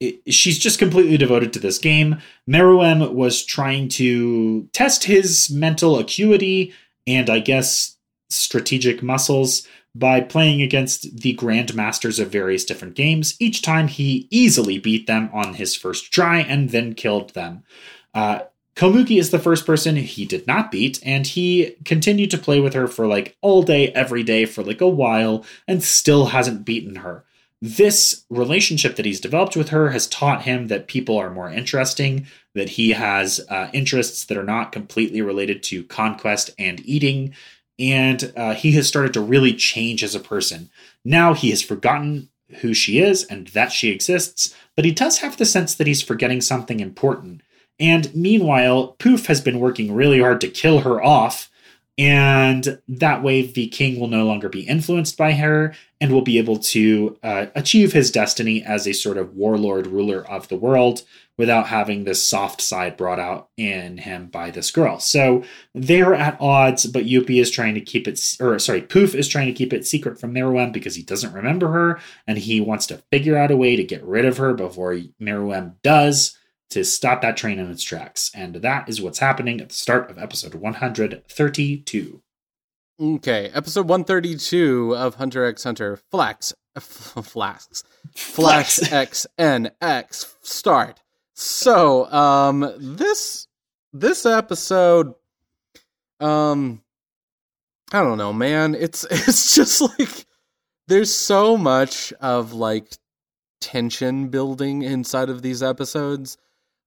it, she's just completely devoted to this game. Meruem was trying to test his mental acuity and I guess strategic muscles by playing against the grandmasters of various different games. Each time he easily beat them on his first try and then killed them. Uh, Komugi is the first person he did not beat, and he continued to play with her for like all day, every day for like a while, and still hasn't beaten her this relationship that he's developed with her has taught him that people are more interesting, that he has uh, interests that are not completely related to conquest and eating, and uh, he has started to really change as a person. Now he has forgotten who she is and that she exists, but he does have the sense that he's forgetting something important. And meanwhile, Poof has been working really hard to kill her off And that way, the king will no longer be influenced by her and will be able to uh, achieve his destiny as a sort of warlord ruler of the world without having this soft side brought out in him by this girl. So they're at odds, but Youpi is trying to keep it, or sorry, Poof is trying to keep it secret from Meruem because he doesn't remember her and he wants to figure out a way to get rid of her before Meruem does to stop that train in its tracks. And that is what's happening at the start of episode 132. Okay, episode 132 of Hunter x Hunter Flax Flax Flax X N X start. So, um this this episode um I don't know, man. It's it's just like there's so much of like tension building inside of these episodes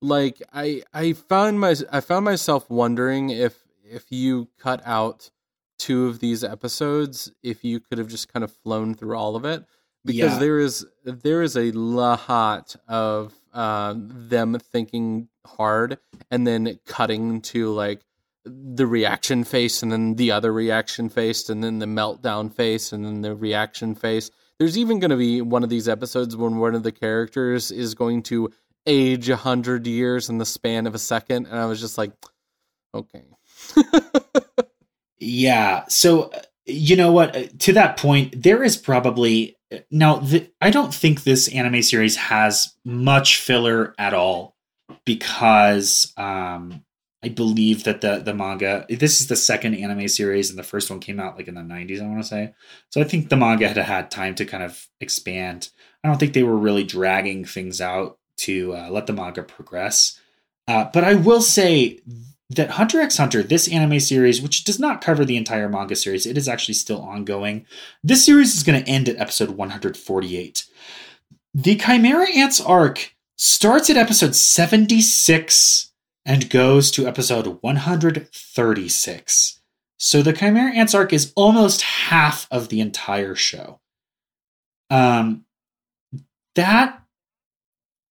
like I I found my I found myself wondering if if you cut out two of these episodes, if you could have just kind of flown through all of it, because yeah. there is there is a lot of uh, them thinking hard and then cutting to like the reaction face and then the other reaction face and then the meltdown face and then the reaction face. There's even going to be one of these episodes when one of the characters is going to age a hundred years in the span of a second, and I was just like, okay. yeah. So you know what? To that point, there is probably now. The, I don't think this anime series has much filler at all because um, I believe that the the manga. This is the second anime series, and the first one came out like in the '90s. I want to say. So I think the manga had had time to kind of expand. I don't think they were really dragging things out to uh, let the manga progress. Uh, but I will say that Hunter x Hunter, this anime series, which does not cover the entire manga series, it is actually still ongoing. This series is going to end at episode 148. The Chimera Ants arc starts at episode 76 and goes to episode 136. So the Chimera Ants arc is almost half of the entire show. Um, that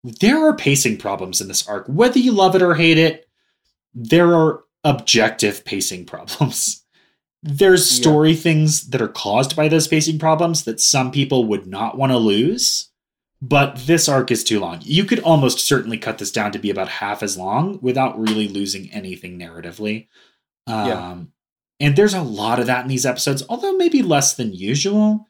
there are pacing problems in this arc. Whether you love it or hate it, there are objective pacing problems. There's story yeah. things that are caused by those pacing problems that some people would not want to lose, but this arc is too long. You could almost certainly cut this down to be about half as long without really losing anything narratively. Um, yeah. And there's a lot of that in these episodes, although maybe less than usual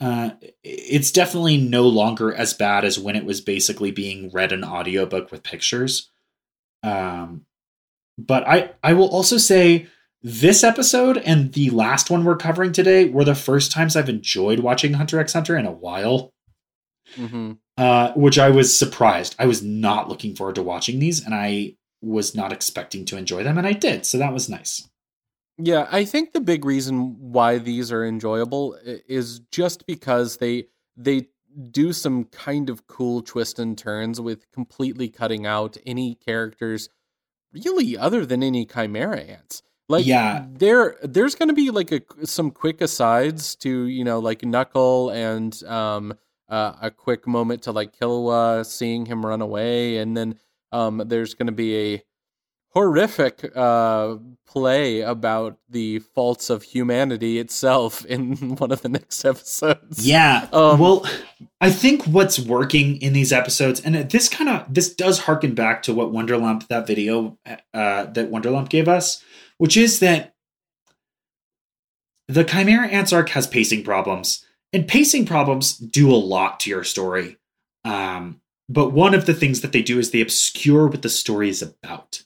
uh, it's definitely no longer as bad as when it was basically being read an audiobook with pictures. Um, but I, I will also say this episode and the last one we're covering today were the first times I've enjoyed watching Hunter x Hunter in a while. Mm-hmm. Uh, which I was surprised. I was not looking forward to watching these, and I was not expecting to enjoy them, and I did. So that was nice. Yeah, I think the big reason why these are enjoyable is just because they they do some kind of cool twist and turns with completely cutting out any characters really other than any chimera ants. Like yeah. there there's going to be like a some quick asides to, you know, like Knuckle and um uh, a quick moment to like Killua seeing him run away and then um there's going to be a horrific uh, play about the faults of humanity itself in one of the next episodes. Yeah. Um, well, I think what's working in these episodes, and this kind of this does harken back to what Wonderlump that video uh, that Wonderlump gave us, which is that the Chimera Ants arc has pacing problems, and pacing problems do a lot to your story. Um, but one of the things that they do is they obscure what the story is about.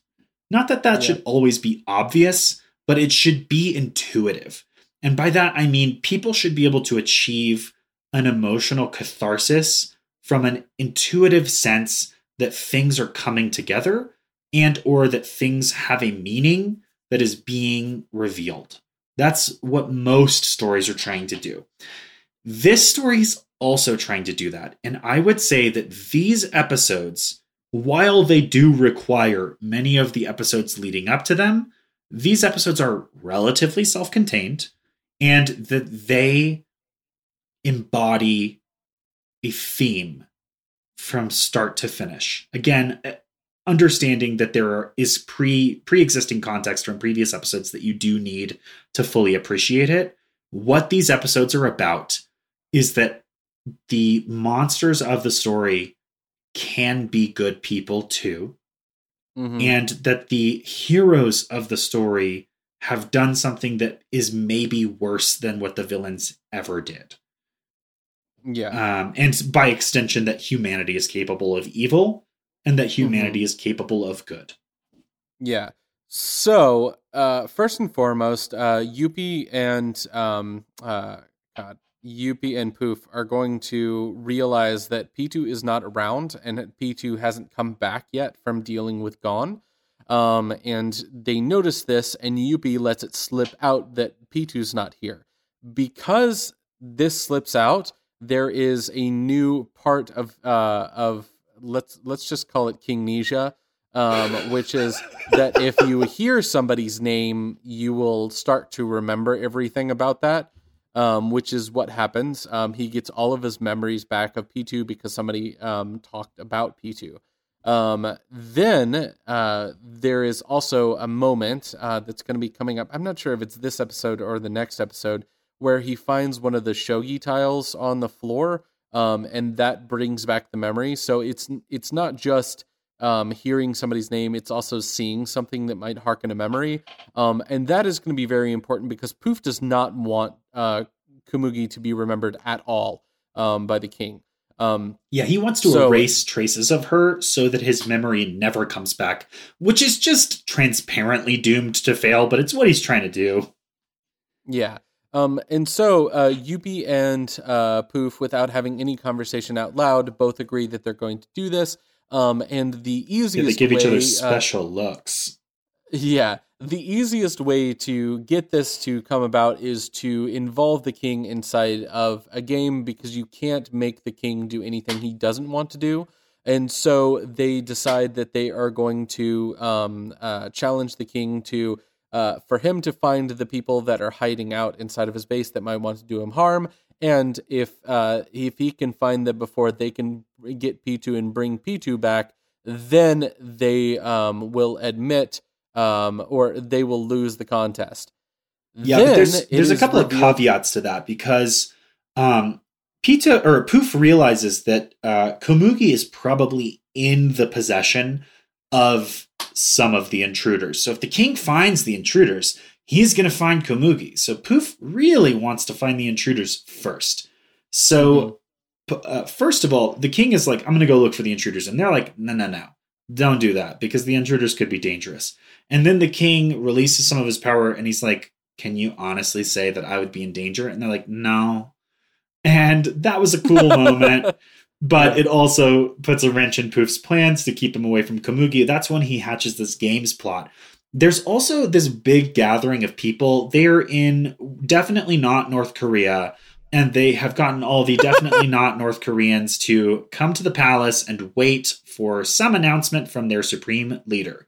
Not that that yeah. should always be obvious, but it should be intuitive. And by that, I mean people should be able to achieve an emotional catharsis from an intuitive sense that things are coming together and or that things have a meaning that is being revealed. That's what most stories are trying to do. This story is also trying to do that. And I would say that these episodes while they do require many of the episodes leading up to them, these episodes are relatively self contained and that they embody a theme from start to finish. Again, uh, understanding that there is pre pre-existing context from previous episodes that you do need to fully appreciate it what these episodes are about is that the monsters of the story can be good people too Mhm. and that the heroes of the story have done something that is maybe worse than what the villains ever did yeah. um, and by extension that humanity is capable of evil and that humanity is capable of good Yeah. So, uh, first and foremost, uh, Yuppie and um, uh, God, Yuppie and Poof are going to realize that Pitou is not around and that Pitou hasn't come back yet from dealing with Gon. Um, and they notice this, and Yuppie lets it slip out that Pitou's not here. Because this slips out, there is a new part of uh, of let's let's just call it Kingnesia, um, which is that if you hear somebody's name, you will start to remember everything about that. Um, which is what happens. Um, he gets all of his memories back of Pitou because somebody um, talked about Pitou. Um, then uh, there is also a moment uh, that's going to be coming up. I'm not sure if it's this episode or the next episode where he finds one of the shogi tiles on the floor, um, and that brings back the memory. So it's it's not just um, hearing somebody's name; it's also seeing something that might harken a memory, um, and that is going to be very important because Poof does not want uh, Kumugi to be remembered at all um, by the king. Um, Yeah, he wants to So- erase traces of her so that his memory never comes back, which is just transparently doomed to fail, but it's what he's trying to do. Yeah. Um, and so uh, Yuppie and uh, Poof, without having any conversation out loud, both agree that they're going to do this. Um, and the easiest Yeah, they give each way, other uh, special looks. yeah, the easiest way to get this to come about is to involve the king inside of a game because you can't make the king do anything he doesn't want to do. And so they decide that they are going to um, uh, challenge the king to uh, for him to find the people that are hiding out inside of his base that might want to do him harm. And if uh, if he can find them before they can get Pitou and bring Pitou back, then they um, will admit um, or they will lose the contest. Yeah, Then but there's there's a couple revealed- of caveats to that because um Pita or Poof realizes that uh Komugi is probably in the possession of some of the intruders. So if the king finds the intruders, he's going to find Komugi. So Poof really wants to find the intruders first. So p- uh, first of all, the king is like, I'm going to go look for the intruders. And they're like, no, no, no. Don't do that because the intruders could be dangerous. And then the king releases some of his power and he's like, Can you honestly say that I would be in danger? And they're like, No. And that was a cool moment. But it also puts a wrench in Poof's plans to keep him away from Komugi. That's when he hatches this games plot. There's also this big gathering of people. They're in definitely not North Korea, and they have gotten all the definitely not North Koreans to come to the palace and wait for some announcement from their supreme leader.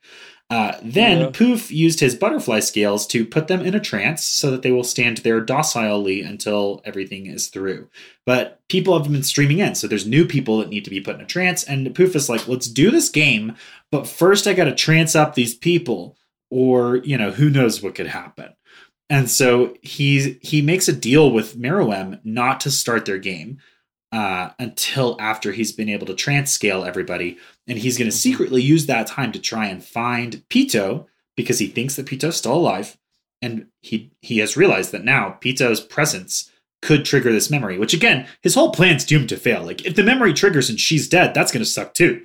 Uh, then Yeah. Poof used his butterfly scales to put them in a trance so that they will stand there docilely until everything is through. But people have been streaming in, so there's new people that need to be put in a trance. And Poof is like, let's do this game, but first I got to trance up these people, or you know, who knows what could happen. And so he he makes a deal with Meruem not to start their game uh, until after he's been able to trance scale everybody, and he's going to Mhm. secretly use that time to try and find Pitou because he thinks that Pitou's still alive, and he he has realized that now Pitou's presence could trigger this memory. Which again, his whole plan's doomed to fail. Like if the memory triggers and she's dead, that's going to suck too.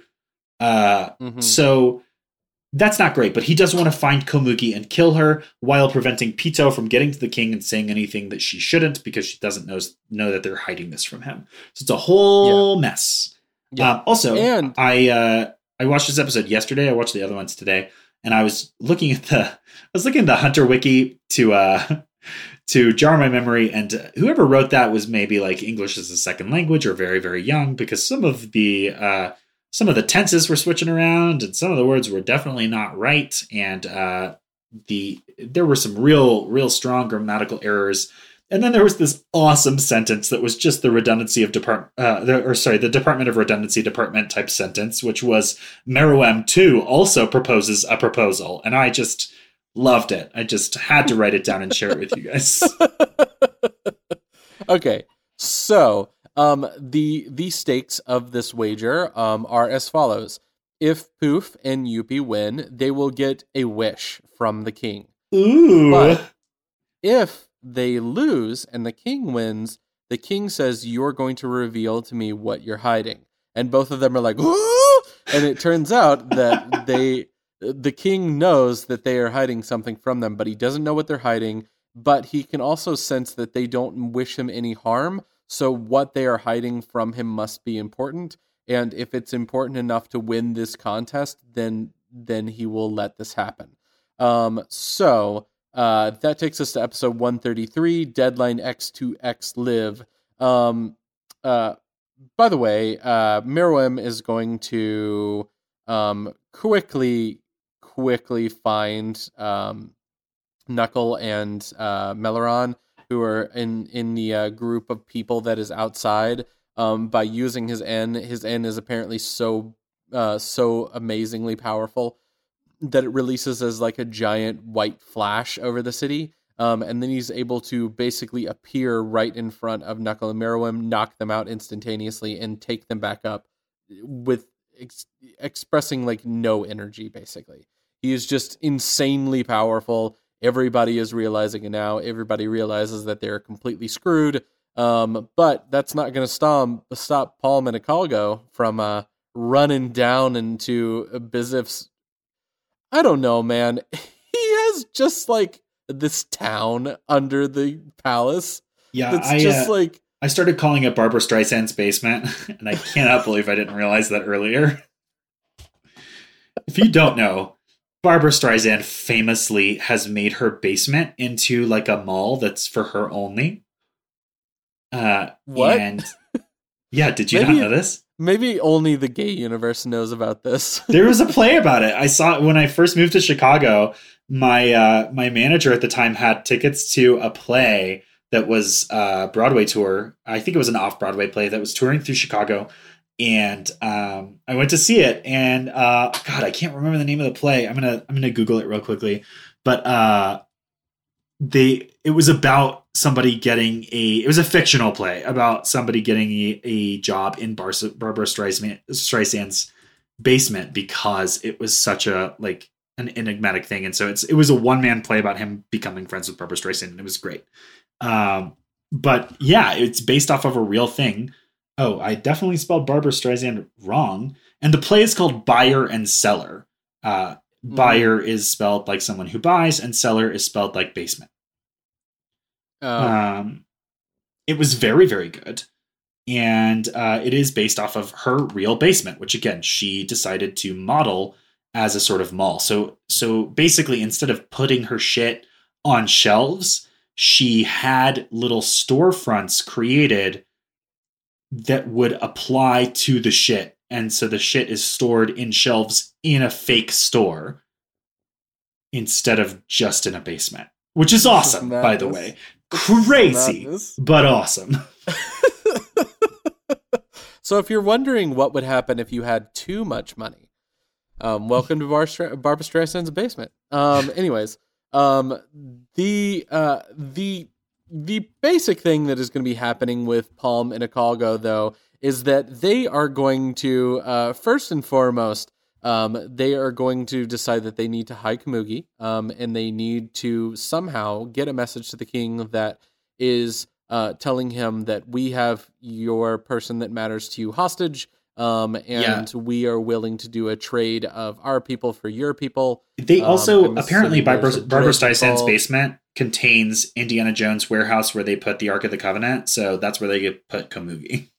Uh, Mhm. so that's not great, but he does want to find Komugi and kill her while preventing Pitou from getting to the king and saying anything that she shouldn't because she doesn't know, know that they're hiding this from him. So it's a whole mess. Yeah. Um, also, And- I uh, I watched this episode yesterday. I watched the other ones today, and I was looking at the I was looking at the Hunter wiki to uh, to jar my memory, and uh, whoever wrote that was maybe like English as a second language or very very young because some of the uh, some of the tenses were switching around and some of the words were definitely not right and uh, the there were some real real strong grammatical errors And then there was this awesome sentence that was just the redundancy of department, uh, or sorry, the Department of Redundancy department type sentence, which was Meruem too also proposes a proposal, and I just loved it. I just had to write it down and share it with you guys. okay, so um, the the stakes of this wager um, are as follows: If Poof and Youpi win, they will get a wish from the king. Ooh. But if they lose and the king wins, the king says, You're going to reveal to me what you're hiding. And both of them are like, Ooh! And it turns out that they, the king knows that they are hiding something from them, but he doesn't know what they're hiding. But he can also sense that they don't wish him any harm. So what they are hiding from him must be important. And if it's important enough to win this contest, then then he will let this happen. Um, so uh, that takes us to episode 133, Deadline X2X Live. Um, uh, by the way, uh, Meruem is going to um, quickly, quickly find um, Knuckle and uh, who are in in the uh, group of people that is outside. Um, by using his N, his N is apparently so uh, so amazingly powerful that it releases as like a giant white flash over the city. Um, and then he's able to basically appear right in front of Knuckle and Meruem, knock them out instantaneously, and take them back up with ex- expressing like no energy. Basically, he is just insanely powerful. Everybody is realizing it now. Everybody realizes that they're completely screwed. Um, but that's not going to stop stop Palm and from uh, running down into Bizeff's I don't know, man. He has just like this town under the palace. Yeah, It's I, just uh, like I started calling it Barbra Streisand's basement, and I cannot believe I didn't realize that earlier. If you don't know, Barbra Streisand famously has made her basement into like a mall that's for her only. Uh, What? And yeah, did you Maybe- not know this? maybe only the gay universe knows about this. There was a play about it. I saw it when I first moved to Chicago. My uh, my manager at the time had tickets to a play that was a Broadway tour. I think it was an off Broadway play that was touring through Chicago, and um, I went to see it. And uh, God, I can't remember the name of the play. I'm gonna I'm gonna Google it real quickly. But uh, they it was about somebody getting a it was a fictional play about somebody getting a, a job in Bar- Barbra Streisand, Streisand's basement because it was such a like an enigmatic thing and so it's it was a one man play about him becoming friends with Barbra Streisand and it was great um but yeah it's based off of a real thing oh I definitely spelled Barbra Streisand wrong and the play is called Buyer and Cellar uh Mhm. buyer is spelled like someone who buys and seller is spelled like basement Um, um, it was very, very good. And uh, it is based off of her real basement, which again, she decided to model as a sort of mall. So, so basically, instead of putting her shit on shelves, she had little storefronts created that would apply to the shit. And so the shit is stored in shelves in a fake store instead of just in a basement, which is awesome, by the way. Crazy, but awesome. so if you're wondering what would happen if you had too much money, um, welcome to Bar- Barbra Streisand's basement. Um, anyways, um, the uh, the the basic thing that is going to be happening with Palm and Ikalgo, though, is that they are going to uh, first and foremost. Um, they are going to decide that they need to hide Kamugi, um, and they need to somehow get a message to the king that is uh, telling him that we have your person that matters to you hostage, um, and Yeah. we are willing to do a trade of our people for your people. They Um, also apparently Barbra, Barbra Streisand's basement contains Indiana Jones' warehouse where they put the Ark of the Covenant. So that's where they get put Kamugi.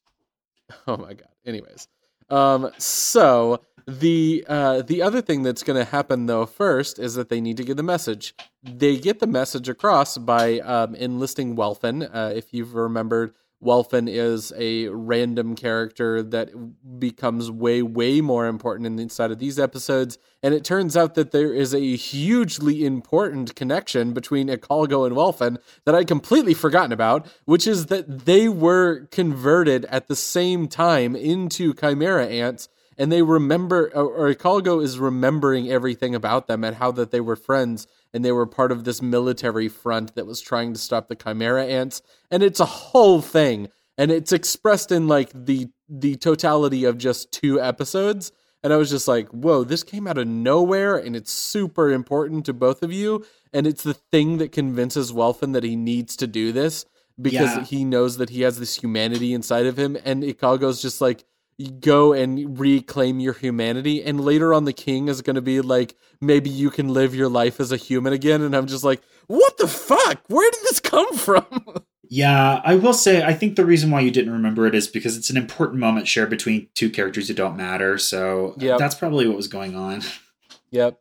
Oh my god. Anyways, um, so the uh, the other thing that's going to happen though first is that they need to get the message. They get the message across by um, enlisting Welfin. Uh, if you've remembered, Welfin is a random character that becomes way, way more important inside of these episodes. And it turns out that there is a hugely important connection between Ikalgo and Welfin that I'd completely forgotten about, which is that they were converted at the same time into Chimera ants. And they remember, or Ikalgo is remembering everything about them and how that they were friends and they were part of this military front that was trying to stop the chimera ants. And it's a whole thing. And it's expressed in like the the totality of just two episodes. And i was just like whoa this came out of nowhere and it's super important to both of you. And it's the thing that convinces Welfin that he needs to do this because Yeah. he knows that he has this humanity inside of him. And Ikalgo's just like go and reclaim your humanity and later on the king is going to be like maybe you can live your life as a human again and i'm just like what the fuck where did this come from Yeah, I will say I think the reason why you didn't remember it is because it's an important moment shared between two characters who don't matter. So Yep. that's probably what was going on. yep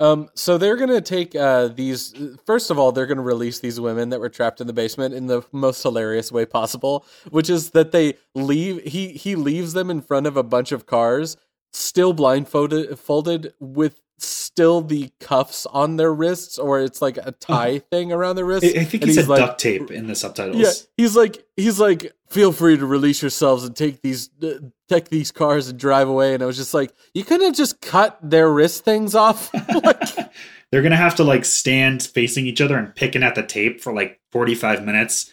um so they're going to take uh these first of all they're going to release these women that were trapped in the basement in the most hilarious way possible which is that they leave he he leaves them in front of a bunch of cars still blindfolded folded with still the cuffs on their wrists or it's like a tie thing around their wrists I, I think he said like- duct tape in the subtitles. Yeah, he's like he's like feel free to release yourselves and take these uh, take these cars and drive away and I was just like you couldn't have just cut their wrist things off like They're gonna have to like stand facing each other and picking at the tape for like 45 minutes.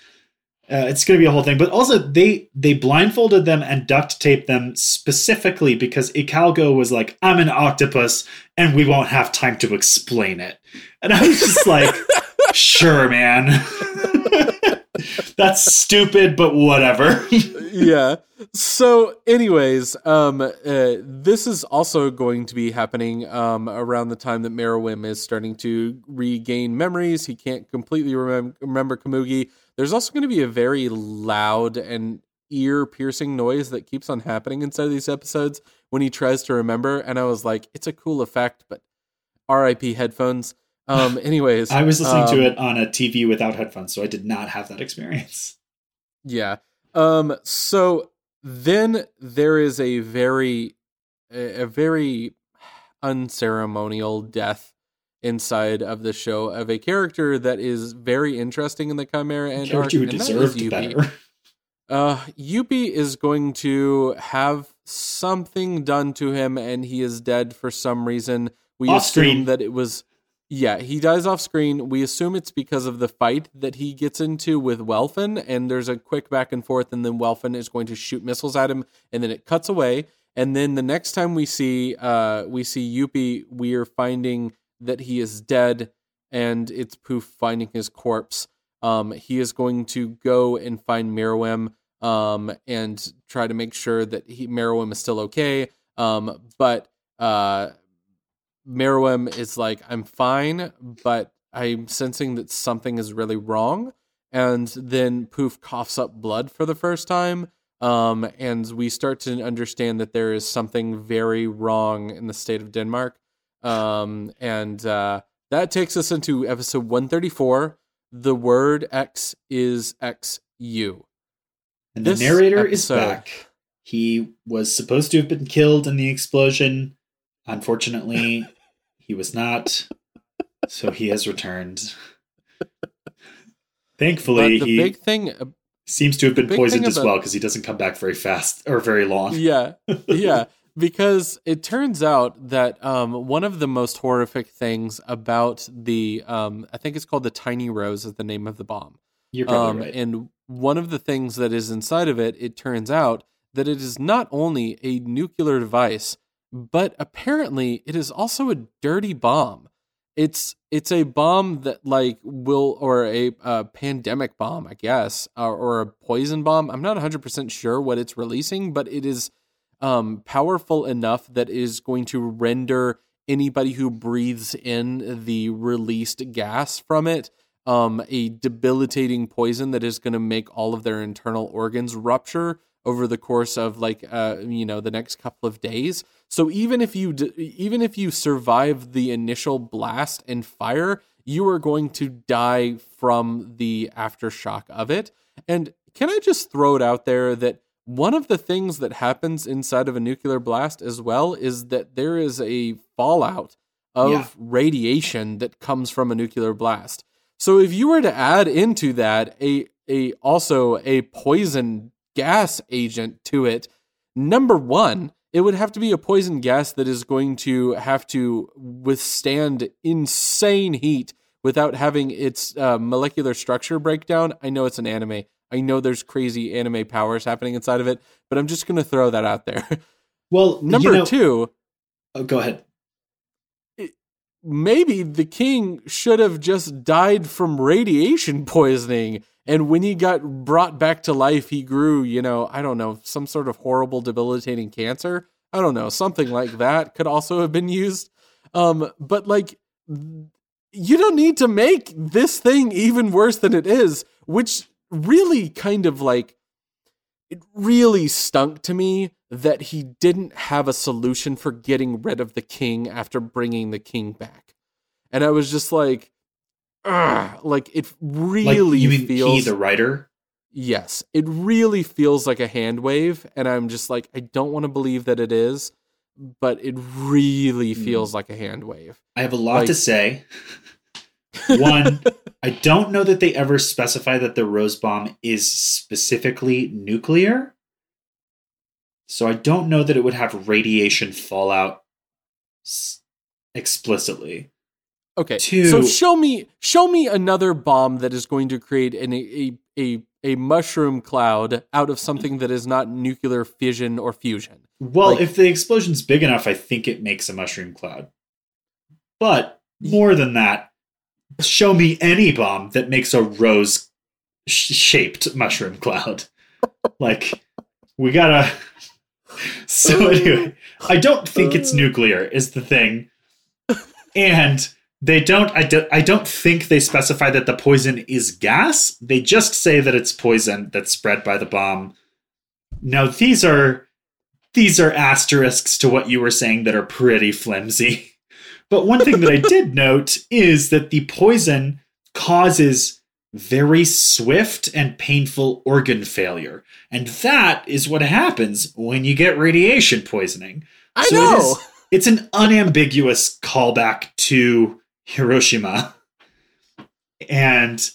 Uh, it's gonna be a whole thing. But also they they blindfolded them and duct taped them specifically because Ikalgo was like, I'm an octopus and we won't have time to explain it. And I was just like, sure, man. That's stupid, but whatever. yeah. So, anyways, um, uh, this is also going to be happening um, around the time that Meruem is starting to regain memories. He can't completely remem- remember Kamugi. There's also going to be a very loud and ear piercing noise that keeps on happening inside of these episodes when he tries to remember. And I was like, it's a cool effect, but RIP headphones. Um, anyways, I was listening um, to it on a TV without headphones, so I did not have that experience. Yeah. Um so then there is a very a, a very unceremonial death inside of the show of a character that is very interesting in the Chimera Ant arc, Character who that is deserved better. Uh Yuppie is going to have something done to him and he is dead for some reason. We Off assume screen. that it was yeah, he dies off screen. We assume it's because of the fight that he gets into with Welfin, and there's a quick back and forth, and then Welfin is going to shoot missiles at him, and then it cuts away. And then the next time we see uh we see Yuppie, we are finding that he is dead, and it's Poof finding his corpse. Um, he is going to go and find Meruem, um, and try to make sure that he Meruem is still okay. Um, but uh, Meruem is like, I'm fine, but I'm sensing that something is really wrong. And then Poof coughs up blood for the first time. Um, and we start to understand that there is something very wrong in the state of Denmark. Um, and uh, that takes us into episode 134. The word X is XU. And This the narrator is back. He was supposed to have been killed in the explosion. Unfortunately, he was not. So he has returned. Thankfully, the he big thing seems to have been poisoned as well because he doesn't come back very fast or very long. yeah yeah because it turns out that um, one of the most horrific things about the um, i think it's called the tiny rose is the name of the bomb. You're probably um, right. and one of the things that is inside of it it turns out that it is not only a nuclear device but apparently it is also a dirty bomb. It's it's a bomb that like will or a uh, pandemic bomb i guess or, or a poison bomb. I'm not 100% sure what it's releasing but it is um, powerful enough that is going to render anybody who breathes in the released gas from it um, a debilitating poison that is going to make all of their internal organs rupture over the course of like uh, you know the next couple of days. So even if you d- even if you survive the initial blast and fire, you are going to die from the aftershock of it. And can I just throw it out there that one of the things that happens inside of a nuclear blast as well is that there is a fallout of Yeah. radiation that comes from a nuclear blast. So if you were to add into that a a also a poison gas agent to it, number 1, it would have to be a poison gas that is going to have to withstand insane heat without having its uh, molecular structure break down. I know it's an anime. I know there's crazy anime powers happening inside of it, but I'm just going to throw that out there. Well, Number you know, two, oh, go ahead. maybe the king should have just died from radiation poisoning. And when he got brought back to life, he grew, you know, I don't know, some sort of horrible, debilitating cancer. I don't know, something like that could also have been used. Um, but like, you don't need to make this thing even worse than it is, which really kind of like, it really stunk to me that he didn't have a solution for getting rid of the king after bringing the king back. And I was just like, Ugh, like it really Like you mean feels he, the writer? Yes, it really feels like a hand wave, and I'm just like, I don't want to believe that it is, but it really Hmm. feels like a hand wave. I have a lot Like- to say. One, I don't know that they ever specify that the rose bomb is specifically nuclear. So I don't know that it would have radiation fallout s- explicitly. Okay, Two- so show me, show me another bomb that is going to create an, a a a mushroom cloud out of something that is not nuclear fission or fusion. Well, Like- if the explosion's big enough, I think it makes a mushroom cloud. But more than that, show me any bomb that makes a rose shaped mushroom cloud. like, we gotta. So, anyway, I don't think it's uh. nuclear, is the thing. And they don't I, do, I don't think they specify that the poison is gas. They just say that it's poison that's spread by the bomb. Now, these are these are asterisks to what you were saying that are pretty flimsy. But one thing that I did note is that the poison causes very swift and painful organ failure. And that is what happens when you get radiation poisoning. I So know. is- It's an unambiguous callback to Hiroshima. And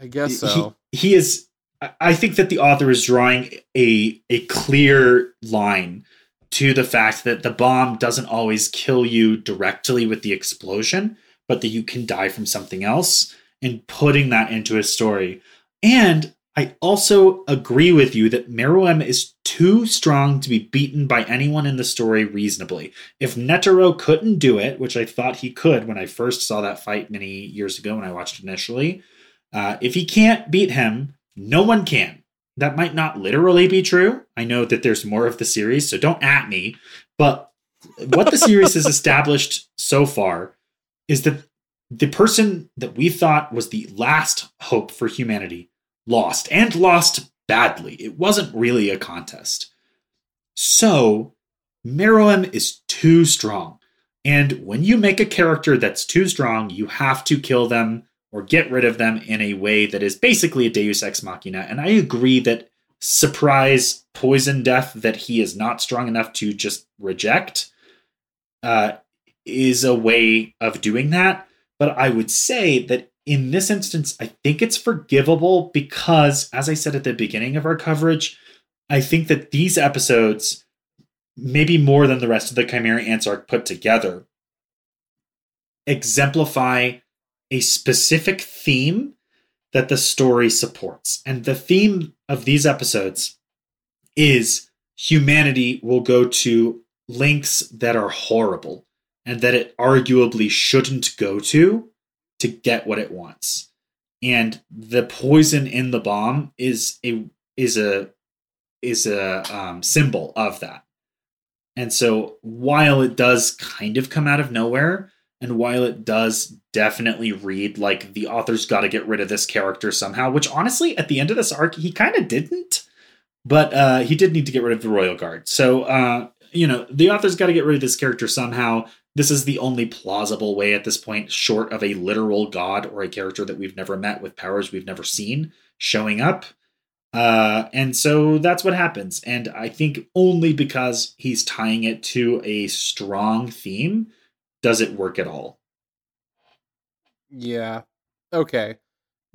I guess so. he, he is I- I think that the author is drawing a a clear line to the fact that the bomb doesn't always kill you directly with the explosion, but that you can die from something else and putting that into a story. And I also agree with you that Meruem is too strong to be beaten by anyone in the story reasonably. If Netero couldn't do it, which I thought he could when I first saw that fight many years ago when I watched it initially, uh, if he can't beat him, no one can. That might not literally be true. I know that there's more of the series, so don't at me. But what the series has established so far is that the person that we thought was the last hope for humanity lost and lost badly. It wasn't really a contest. So, Meruem is too strong. And when you make a character that's too strong, you have to kill them or get rid of them in a way that is basically a deus ex machina. And I agree that surprise poison death that he is not strong enough to just reject uh, is a way of doing that. But I would say that in this instance, I think it's forgivable because, as I said at the beginning of our coverage, I think that these episodes, maybe more than the rest of the Chimera Ants arc put together, exemplify a specific theme that the story supports. And the theme of these episodes is humanity will go to lengths that are horrible and that it arguably shouldn't go to to get what it wants. And the poison in the bomb is a is a is a um, symbol of that. And so while it does kind of come out of nowhere, and while it does definitely read like the author's got to get rid of this character somehow, which honestly, at the end of this arc, he kind of didn't, but uh, he did need to get rid of the Royal Guard. So, uh, you know, the author's got to get rid of this character somehow. This is the only plausible way at this point, short of a literal god or a character that we've never met with powers we've never seen showing up. Uh, and so that's what happens. And I think only because he's tying it to a strong theme does it work at all. Yeah. Okay.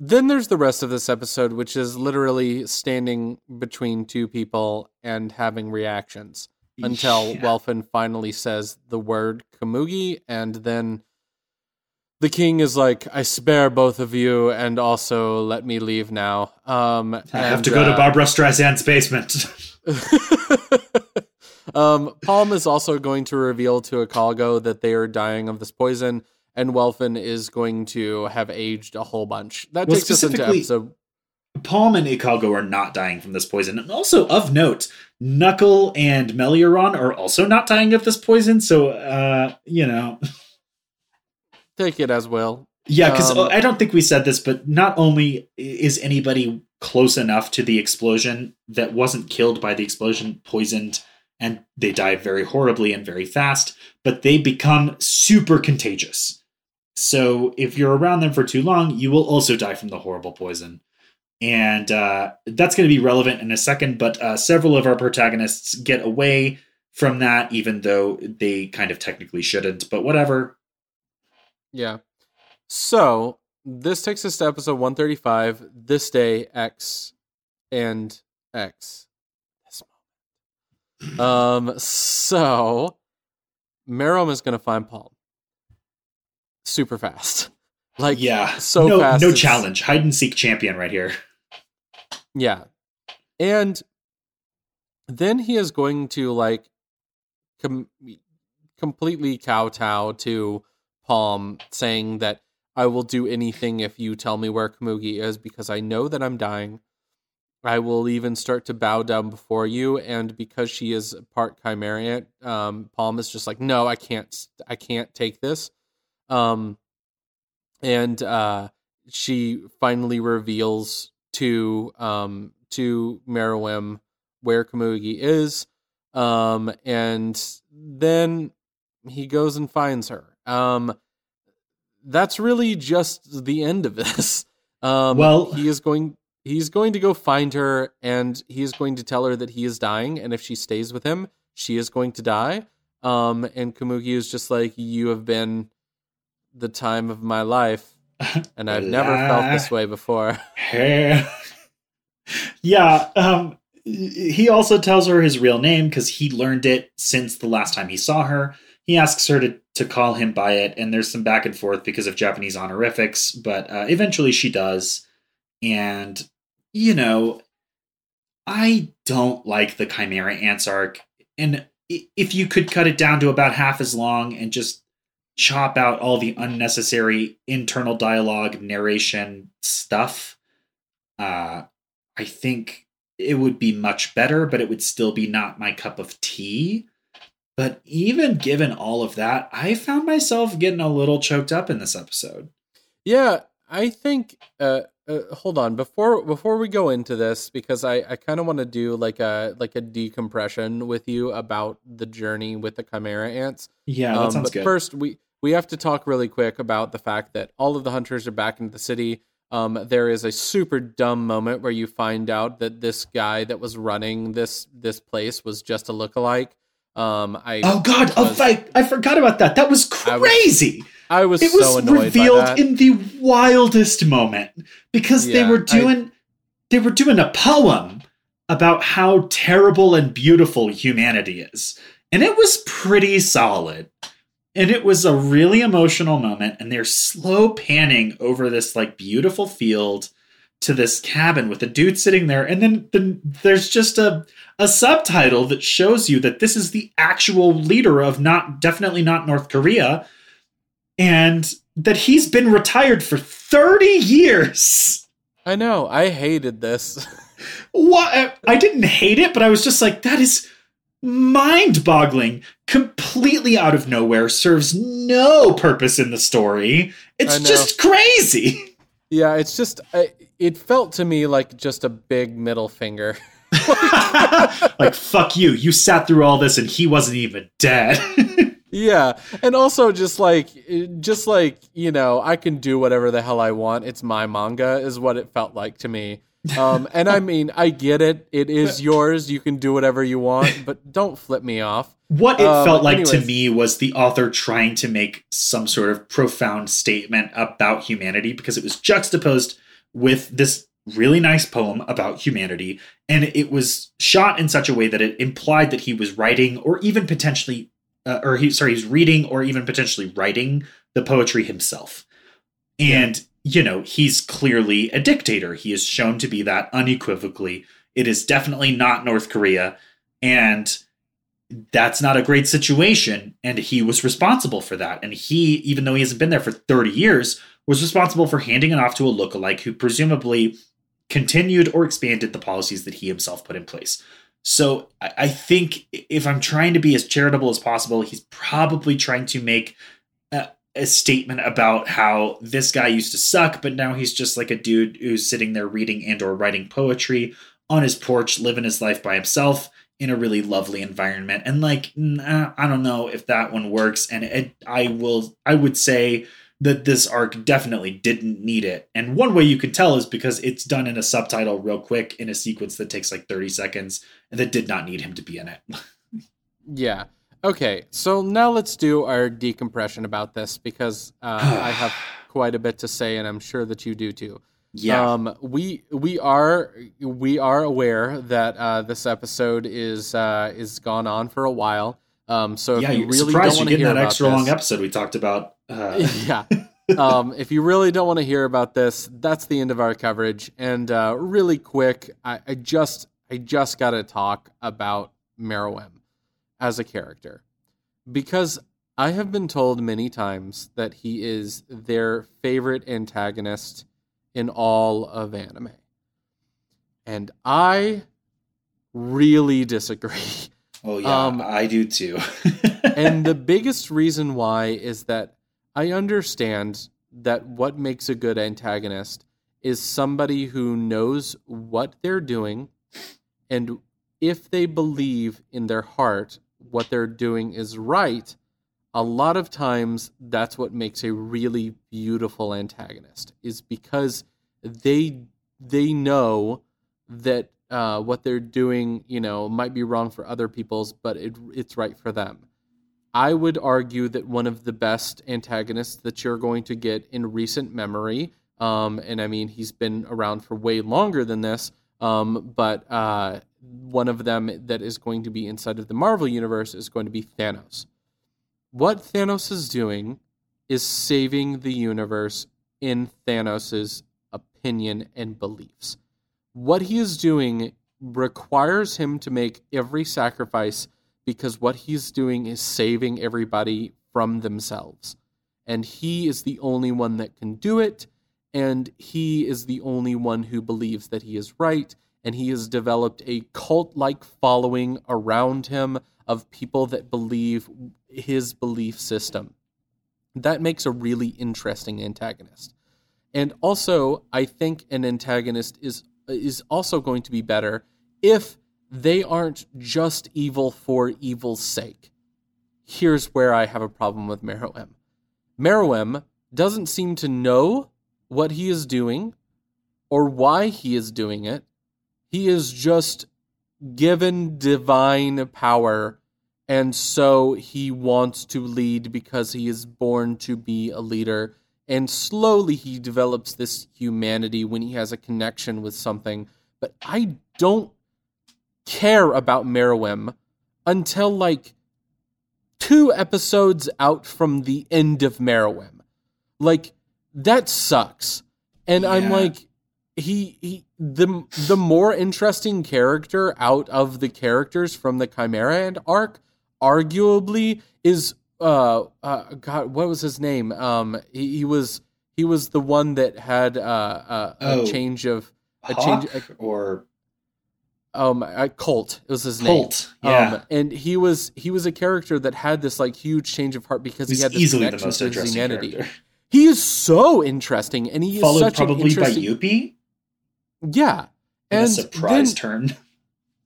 Then there's the rest of this episode, which is literally standing between two people and having reactions until Yeah. Welfin finally says the word Komugi, and then the king is like, "I spare both of you, and also let me leave now." Um, I have to go to uh, Barbra Streisand's basement. um, Palm is also going to reveal to Ikalgo that they are dying of this poison, and Welfin is going to have aged a whole bunch. That Well, takes us into episode. Palm and Ikalgo are not dying from this poison. And also, of note, Knuckle and Meleoron are also not dying of this poison. So, uh, you know. Take it as well. Yeah, because Um, I don't think we said this, but not only is anybody close enough to the explosion that wasn't killed by the explosion poisoned and they die very horribly and very fast, but they become super contagious. So if you're around them for too long, you will also die from the horrible poison. And uh, that's going to be relevant in a second, but uh, several of our protagonists get away from that, even though they kind of technically shouldn't, but whatever. Yeah. So this takes us to episode 135. This day, X and X. Um. So Meruem is going to find Palm super fast. Like yeah, so no, fast. No it's- challenge, hide and seek champion right here. Yeah. And then he is going to like com- completely kowtow to Palm, saying that I will do anything if you tell me where Komugi is because I know that I'm dying. I will even start to bow down before you, and because she is part Chimerian, um, Palm is just like, no, I can't, I can't take this. Um, and uh, she finally reveals to um to Meruem where Komugi is um and then he goes and finds her. Um that's really just the end of this. Um Well- he is going he's going to go find her and he is going to tell her that he is dying and if she stays with him she is going to die. Um and Komugi is just like you have been the time of my life and I've never felt this way before yeah, um, he also tells her his real name because he learned it since the last time he saw her. He asks her to, to call him by it, and there's some back and forth because of Japanese honorifics, but uh, eventually she does. And, you know, I don't like the Chimera Ants arc. And if you could cut it down to about half as long and just chop out all the unnecessary internal dialogue, narration stuff, uh, I think it would be much better, but it would still be not my cup of tea. But even given all of that, I found myself getting a little choked up in this episode. Yeah, I think. Uh, uh, hold on before before we go into this because I I kind of want to do like a like a decompression with you about the journey with the chimera ants. Yeah, that Um, sounds but good. first, we we have to talk really quick about the fact that all of the hunters are back into the city. Um, there is a super dumb moment where you find out that this guy that was running this this place was just a lookalike. Um, I oh God! Oh, was- I, I forgot about that. That was crazy. I was, it was so annoyed revealed in the wildest moment because they Yeah, were I- doing they were doing a poem about how terrible and beautiful humanity is. And it was pretty solid. And it was a really emotional moment and they're slow panning over this like beautiful field to this cabin with a dude sitting there. And then, then there's just a a subtitle that shows you that this is the actual leader of not definitely not North Korea and that he's been retired for 30 years. I know. I hated this. What I didn't hate it, but I was just like that is mind-boggling, completely out of nowhere, serves no purpose in the story. It's just crazy. Yeah, it's just it felt to me like just a big middle finger. like fuck you. You sat through all this and he wasn't even dead. yeah, and also just like just like, you know, I can do whatever the hell I want. It's my manga is what it felt like to me. Um, and I mean, I get it. It is yours. You can do whatever you want, but don't flip me off. What it Um, felt like anyways. to me was the author trying to make some sort of profound statement about humanity because it was juxtaposed with this really nice poem about humanity. And it was shot in such a way that it implied that he was writing or even potentially, uh, or he, sorry, he's reading or even potentially writing the poetry himself. And, you know, he's clearly a dictator. He is shown to be that unequivocally. It is definitely not North Korea. And that's not a great situation. And he was responsible for that. And he, even though he hasn't been there for 30 years, was responsible for handing it off to a lookalike who presumably continued or expanded the policies that he himself put in place. So I think if I'm trying to be as charitable as possible, he's probably trying to make a, a statement about how this guy used to suck, but now he's just like a dude who's sitting there reading and or writing poetry on his porch, living his life by himself in a really lovely environment. And like, nah, I don't know if that one works. And it, I will, I would say that this arc definitely didn't need it. And one way you can tell is because it's done in a subtitle real quick in a sequence that takes like 30 seconds and that did not need him to be in it. Yeah. Okay. So now let's do our decompression about this because uh, I have quite a bit to say, and I'm sure that you do too. yeah. Um, we we are we are aware that uh, this episode is uh, is gone on for a while. Um, so if yeah, you really don't surprised want to hear that extra this, long episode we talked about. Uh, yeah. um, if you really don't want to hear about this, that's the end of our coverage. And uh, really quick, I, I just I just got to talk about Meruem as a character because I have been told many times that he is their favorite antagonist in all of anime, and I really disagree. oh, yeah, Um, I do too. and the biggest reason why is that I understand that what makes a good antagonist is somebody who knows what they're doing and if they believe in their heart what they're doing is right a lot of times that's what makes a really beautiful antagonist is because they they know that uh, what they're doing you know might be wrong for other people's but it, it's right for them I would argue that one of the best antagonists that you're going to get in recent memory, um, and I mean, he's been around for way longer than this, um, but uh, one of them that is going to be inside of the Marvel Universe is going to be Thanos. What Thanos is doing is saving the universe in Thanos' opinion and beliefs. What he is doing requires him to make every sacrifice because what he's doing is saving everybody from themselves. And he is the only one that can do it. And he is the only one who believes that he is right. And he has developed a cult like following around him of people that believe his belief system. That makes a really interesting antagonist. And also, I think an antagonist is is also going to be better if they aren't just evil for evil's sake. Here's where I have a problem with Meruem. Meruem doesn't seem to know what he is doing or why he is doing it. He is just given divine power, and so he wants to lead because he is born to be a leader. And slowly he develops this humanity when he has a connection with something. But I don't care about Meruem until like two episodes out from the end of Meruem. Like that sucks. And I'm like he he the the more interesting character out of the characters from the Chimera Ant arc arguably is uh, uh god what was his name um he, he was he was the one that had uh, uh, a Oh. change of a Hawk change a, or um uh, Colt it was his name Colt. Yeah. um, and he was he was a character that had this like huge change of heart because he had this easily the most to interesting humanity. character. He is so interesting, and he is Followed such an probably by interesting. Yuppie Yeah, in and a surprise then, turn.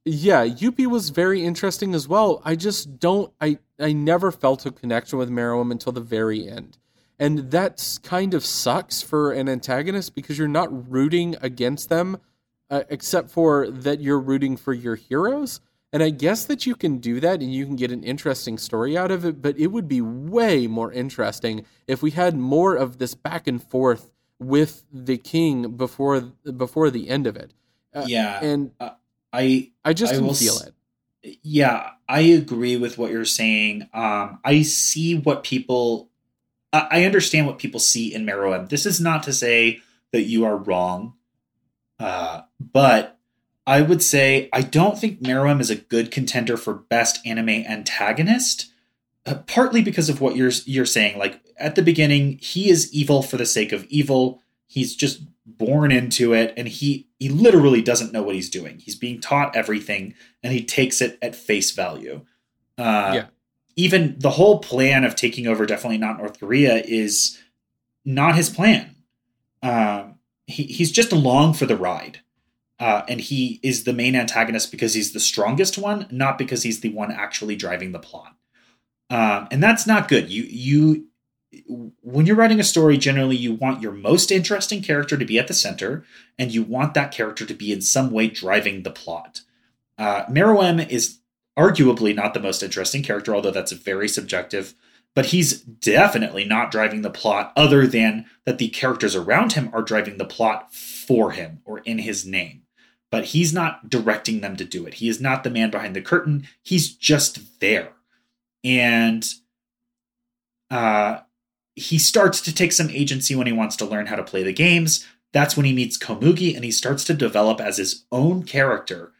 Yeah, Yuppie was very interesting as well. I just don't. I I never felt a connection with Meruem until the very end, and that kind of sucks for an antagonist because you're not rooting against them uh, except for that you're rooting for your heroes. And I guess that you can do that and you can get an interesting story out of it, but it would be way more interesting if we had more of this back and forth with the king before before the end of it. Uh, yeah. And uh, I I just I feel s- it. Yeah, I agree with what you're saying. Um I see what people I understand what people see in Meruem. This is not to say that you are wrong. Uh, but I would say I don't think Meruem is a good contender for best anime antagonist. Uh, partly because of what you're you're saying. Like at the beginning, he is evil for the sake of evil. He's just born into it, and he he literally doesn't know what he's doing. He's being taught everything, and he takes it at face value. Uh, yeah. Even the whole plan of taking over, definitely not North Korea, is not his plan. Um, he, he's just along for the ride. Uh, and he is the main antagonist because he's the strongest one, not because he's the one actually driving the plot. Um, and that's not good. You you when you're writing a story, generally you want your most interesting character to be at the center, and you want that character to be in some way driving the plot. Uh, Meruem is arguably not the most interesting character, although that's very subjective but he's definitely not driving the plot other than that the characters around him are driving the plot for him or in his name. But he's not directing them to do it. He is not the man behind the curtain. He's just there. And uh, he starts to take some agency when he wants to learn how to play the games. That's when he meets Komugi and he starts to develop as his own character.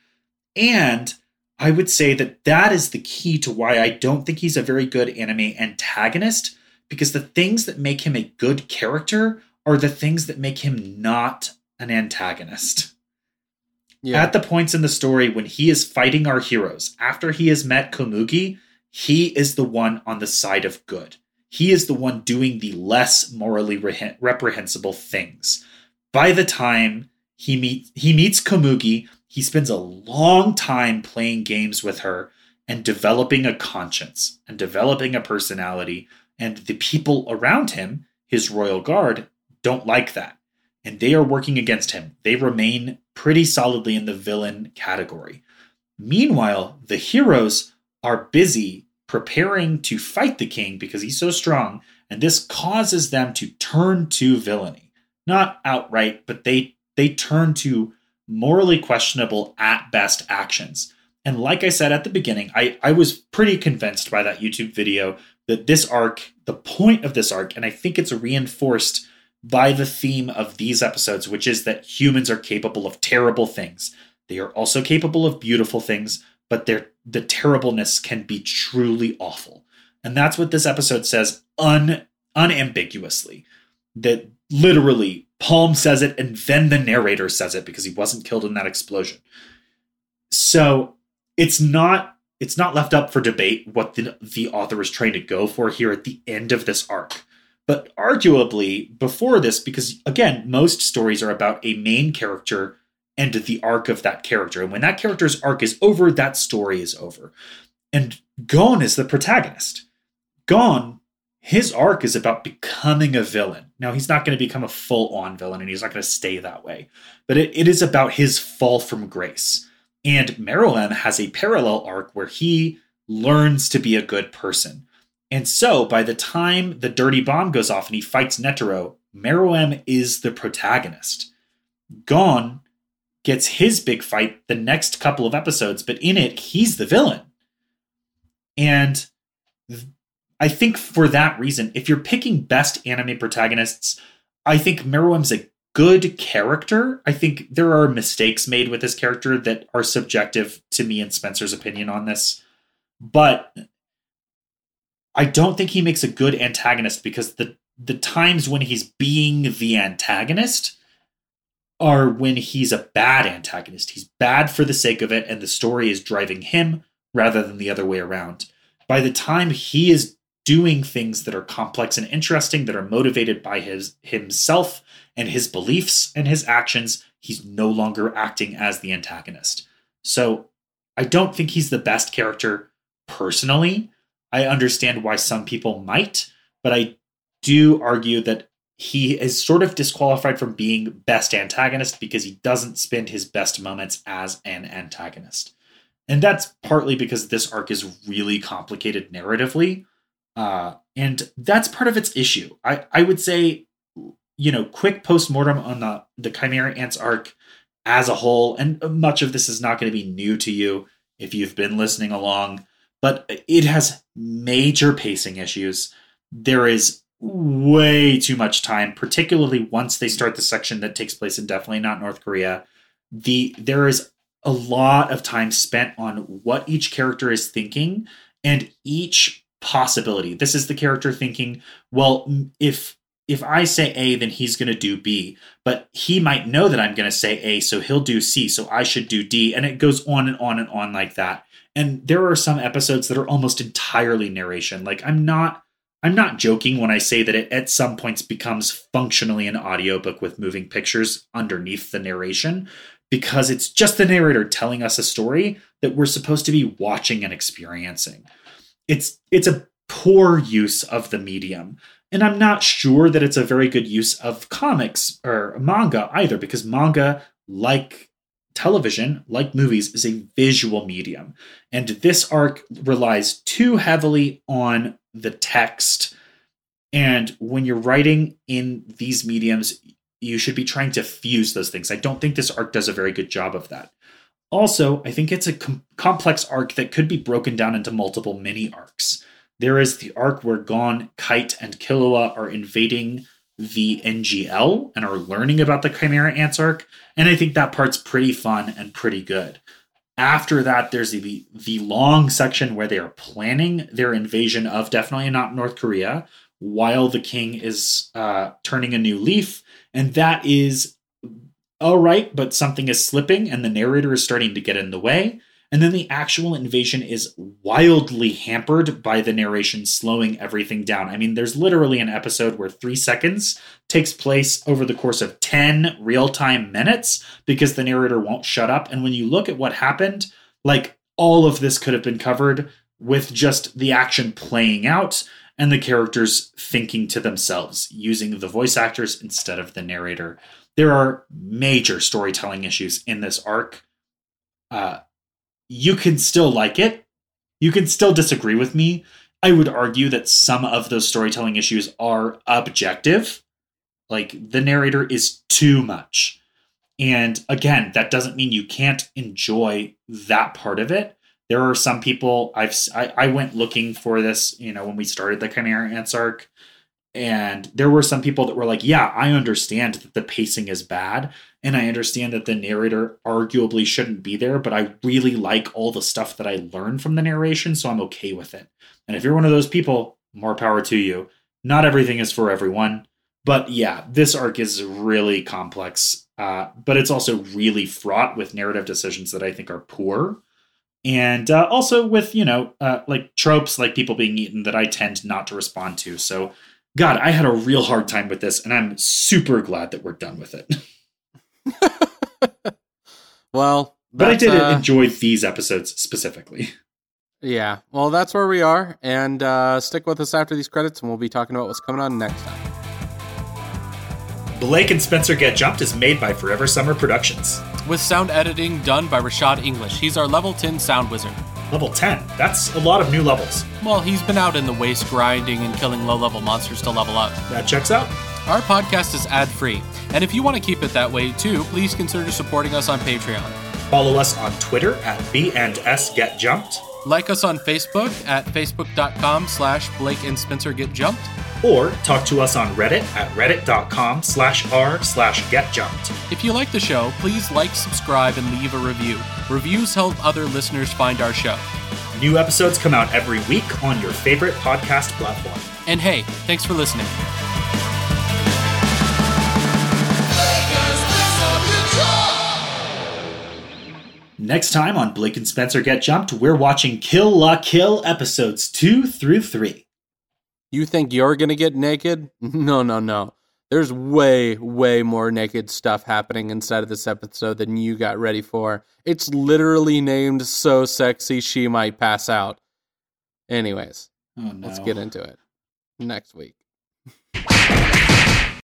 And I would say that that is the key to why I don't think he's a very good anime antagonist because the things that make him a good character are the things that make him not an antagonist. Yeah. At the points in the story when he is fighting our heroes, after he has met Komugi, he is the one on the side of good. He is the one doing the less morally re- reprehensible things. By the time he meet he meets Komugi, he spends a long time playing games with her and developing a conscience and developing a personality. And the people around him, his royal guard, don't like that. And they are working against him. They remain pretty solidly in the villain category. Meanwhile, the heroes are busy preparing to fight the king because he's so strong, and this causes them to turn to villainy. Not outright, but they they turn to morally questionable at best actions. And like I said at the beginning, I, I was pretty convinced by that YouTube video that this arc, the point of this arc, and I think it's reinforced by the theme of these episodes, which is that humans are capable of terrible things. They are also capable of beautiful things, but their the terribleness can be truly awful. And that's what this episode says un, unambiguously. That literally Palm says it, and then the narrator says it because he wasn't killed in that explosion. So it's not it's not left up for debate what the, the author is trying to go for here at the end of this arc. But arguably, before this, because again, most stories are about a main character and the arc of that character. And when that character's arc is over, that story is over. And Gon is the protagonist. Gon his arc is about becoming a villain. Now, he's not going to become a full on villain and he's not going to stay that way, but it, it is about his fall from grace. And Meruem has a parallel arc where he learns to be a good person. And so by the time the dirty bomb goes off and he fights Netero, Meruem is the protagonist. Gon gets his big fight the next couple of episodes, but in it, he's the villain. And I think for that reason, if you're picking best anime protagonists, I think Meruem's a good character. I think there are mistakes made with this character that are subjective to me and Spencer's opinion on this. But I don't think he makes a good antagonist because the the times when he's being the antagonist are when he's a bad antagonist. He's bad for the sake of it and the story is driving him rather than the other way around. By the time he is doing things that are complex and interesting that are motivated by his himself and his beliefs and his actions he's no longer acting as the antagonist so i don't think he's the best character personally i understand why some people might but i do argue that he is sort of disqualified from being best antagonist because he doesn't spend his best moments as an antagonist. And that's partly because this arc is really complicated narratively. Uh, and that's part of its issue. I, I would say, you know, quick postmortem on the, the Chimera Ants arc as a whole, and much of this is not going to be new to you if you've been listening along, but it has major pacing issues. There is way too much time, particularly once they start the section that takes place in definitely not North Korea. The there is a lot of time spent on what each character is thinking and each possibility. This is the character thinking, well, if if I say A, then he's going to do B, but he might know that I'm going to say A, so he'll do C, so I should do D, and it goes on and on and on like that. And there are some episodes that are almost entirely narration. Like I'm not I'm not joking when I say that it at some points becomes functionally an audiobook with moving pictures underneath the narration because it's just the narrator telling us a story that we're supposed to be watching and experiencing. It's it's a poor use of the medium. And I'm not sure that it's a very good use of comics or manga either because manga like television, like movies, is a visual medium. And this arc relies too heavily on the text. And when you're writing in these mediums, you should be trying to fuse those things. I don't think this arc does a very good job of that. Also, I think it's a com- complex arc that could be broken down into multiple mini arcs. There is the arc where Gon, Kite, and Killua are invading the NGL and are learning about the Chimera Ants arc, and I think that part's pretty fun and pretty good. After that, there's the the long section where they are planning their invasion of definitely not North Korea, while the king is uh, turning a new leaf, and that is all right, but something is slipping, and the narrator is starting to get in the way. And then the actual invasion is wildly hampered by the narration slowing everything down. I mean, there's literally an episode where three seconds takes place over the course of 10 real time minutes because the narrator won't shut up. And when you look at what happened, like all of this could have been covered with just the action playing out and the characters thinking to themselves, using the voice actors instead of the narrator. There are major storytelling issues in this arc. Uh, you can still like it. You can still disagree with me. I would argue that some of those storytelling issues are objective. Like the narrator is too much. And again, that doesn't mean you can't enjoy that part of it. There are some people I've I, I went looking for this, you know, when we started the Chimera Ants arc, and there were some people that were like, "Yeah, I understand that the pacing is bad, and I understand that the narrator arguably shouldn't be there, but I really like all the stuff that I learned from the narration, so I'm okay with it. And if you're one of those people, more power to you. Not everything is for everyone, but yeah, this arc is really complex, uh, but it's also really fraught with narrative decisions that I think are poor. And uh, also with, you know, uh, like tropes like people being eaten that I tend not to respond to. So, God, I had a real hard time with this, and I'm super glad that we're done with it. well, but I did uh, enjoy these episodes specifically. Yeah, well, that's where we are, and uh, stick with us after these credits, and we'll be talking about what's coming on next time. Blake and Spencer Get Jumped is made by Forever Summer Productions. With sound editing done by Rashad English. He's our level 10 sound wizard. Level 10? That's a lot of new levels. Well, he's been out in the waste grinding and killing low level monsters to level up. That checks out. Our podcast is ad free, and if you want to keep it that way too, please consider supporting us on Patreon. Follow us on Twitter at B and S Get Jumped. Like us on Facebook at facebook.com slash Blake and Spencer Get Jumped. Or talk to us on Reddit at reddit.com slash r slash get jumped. If you like the show, please like, subscribe, and leave a review. Reviews help other listeners find our show. New episodes come out every week on your favorite podcast platform. And hey, thanks for listening. Next time on Blake and Spencer Get Jumped, we're watching Kill La Kill episodes 2 through 3. You think you're going to get naked? No, no, no. There's way, way more naked stuff happening inside of this episode than you got ready for. It's literally named So Sexy She Might Pass Out. Anyways, oh, no. let's get into it next week.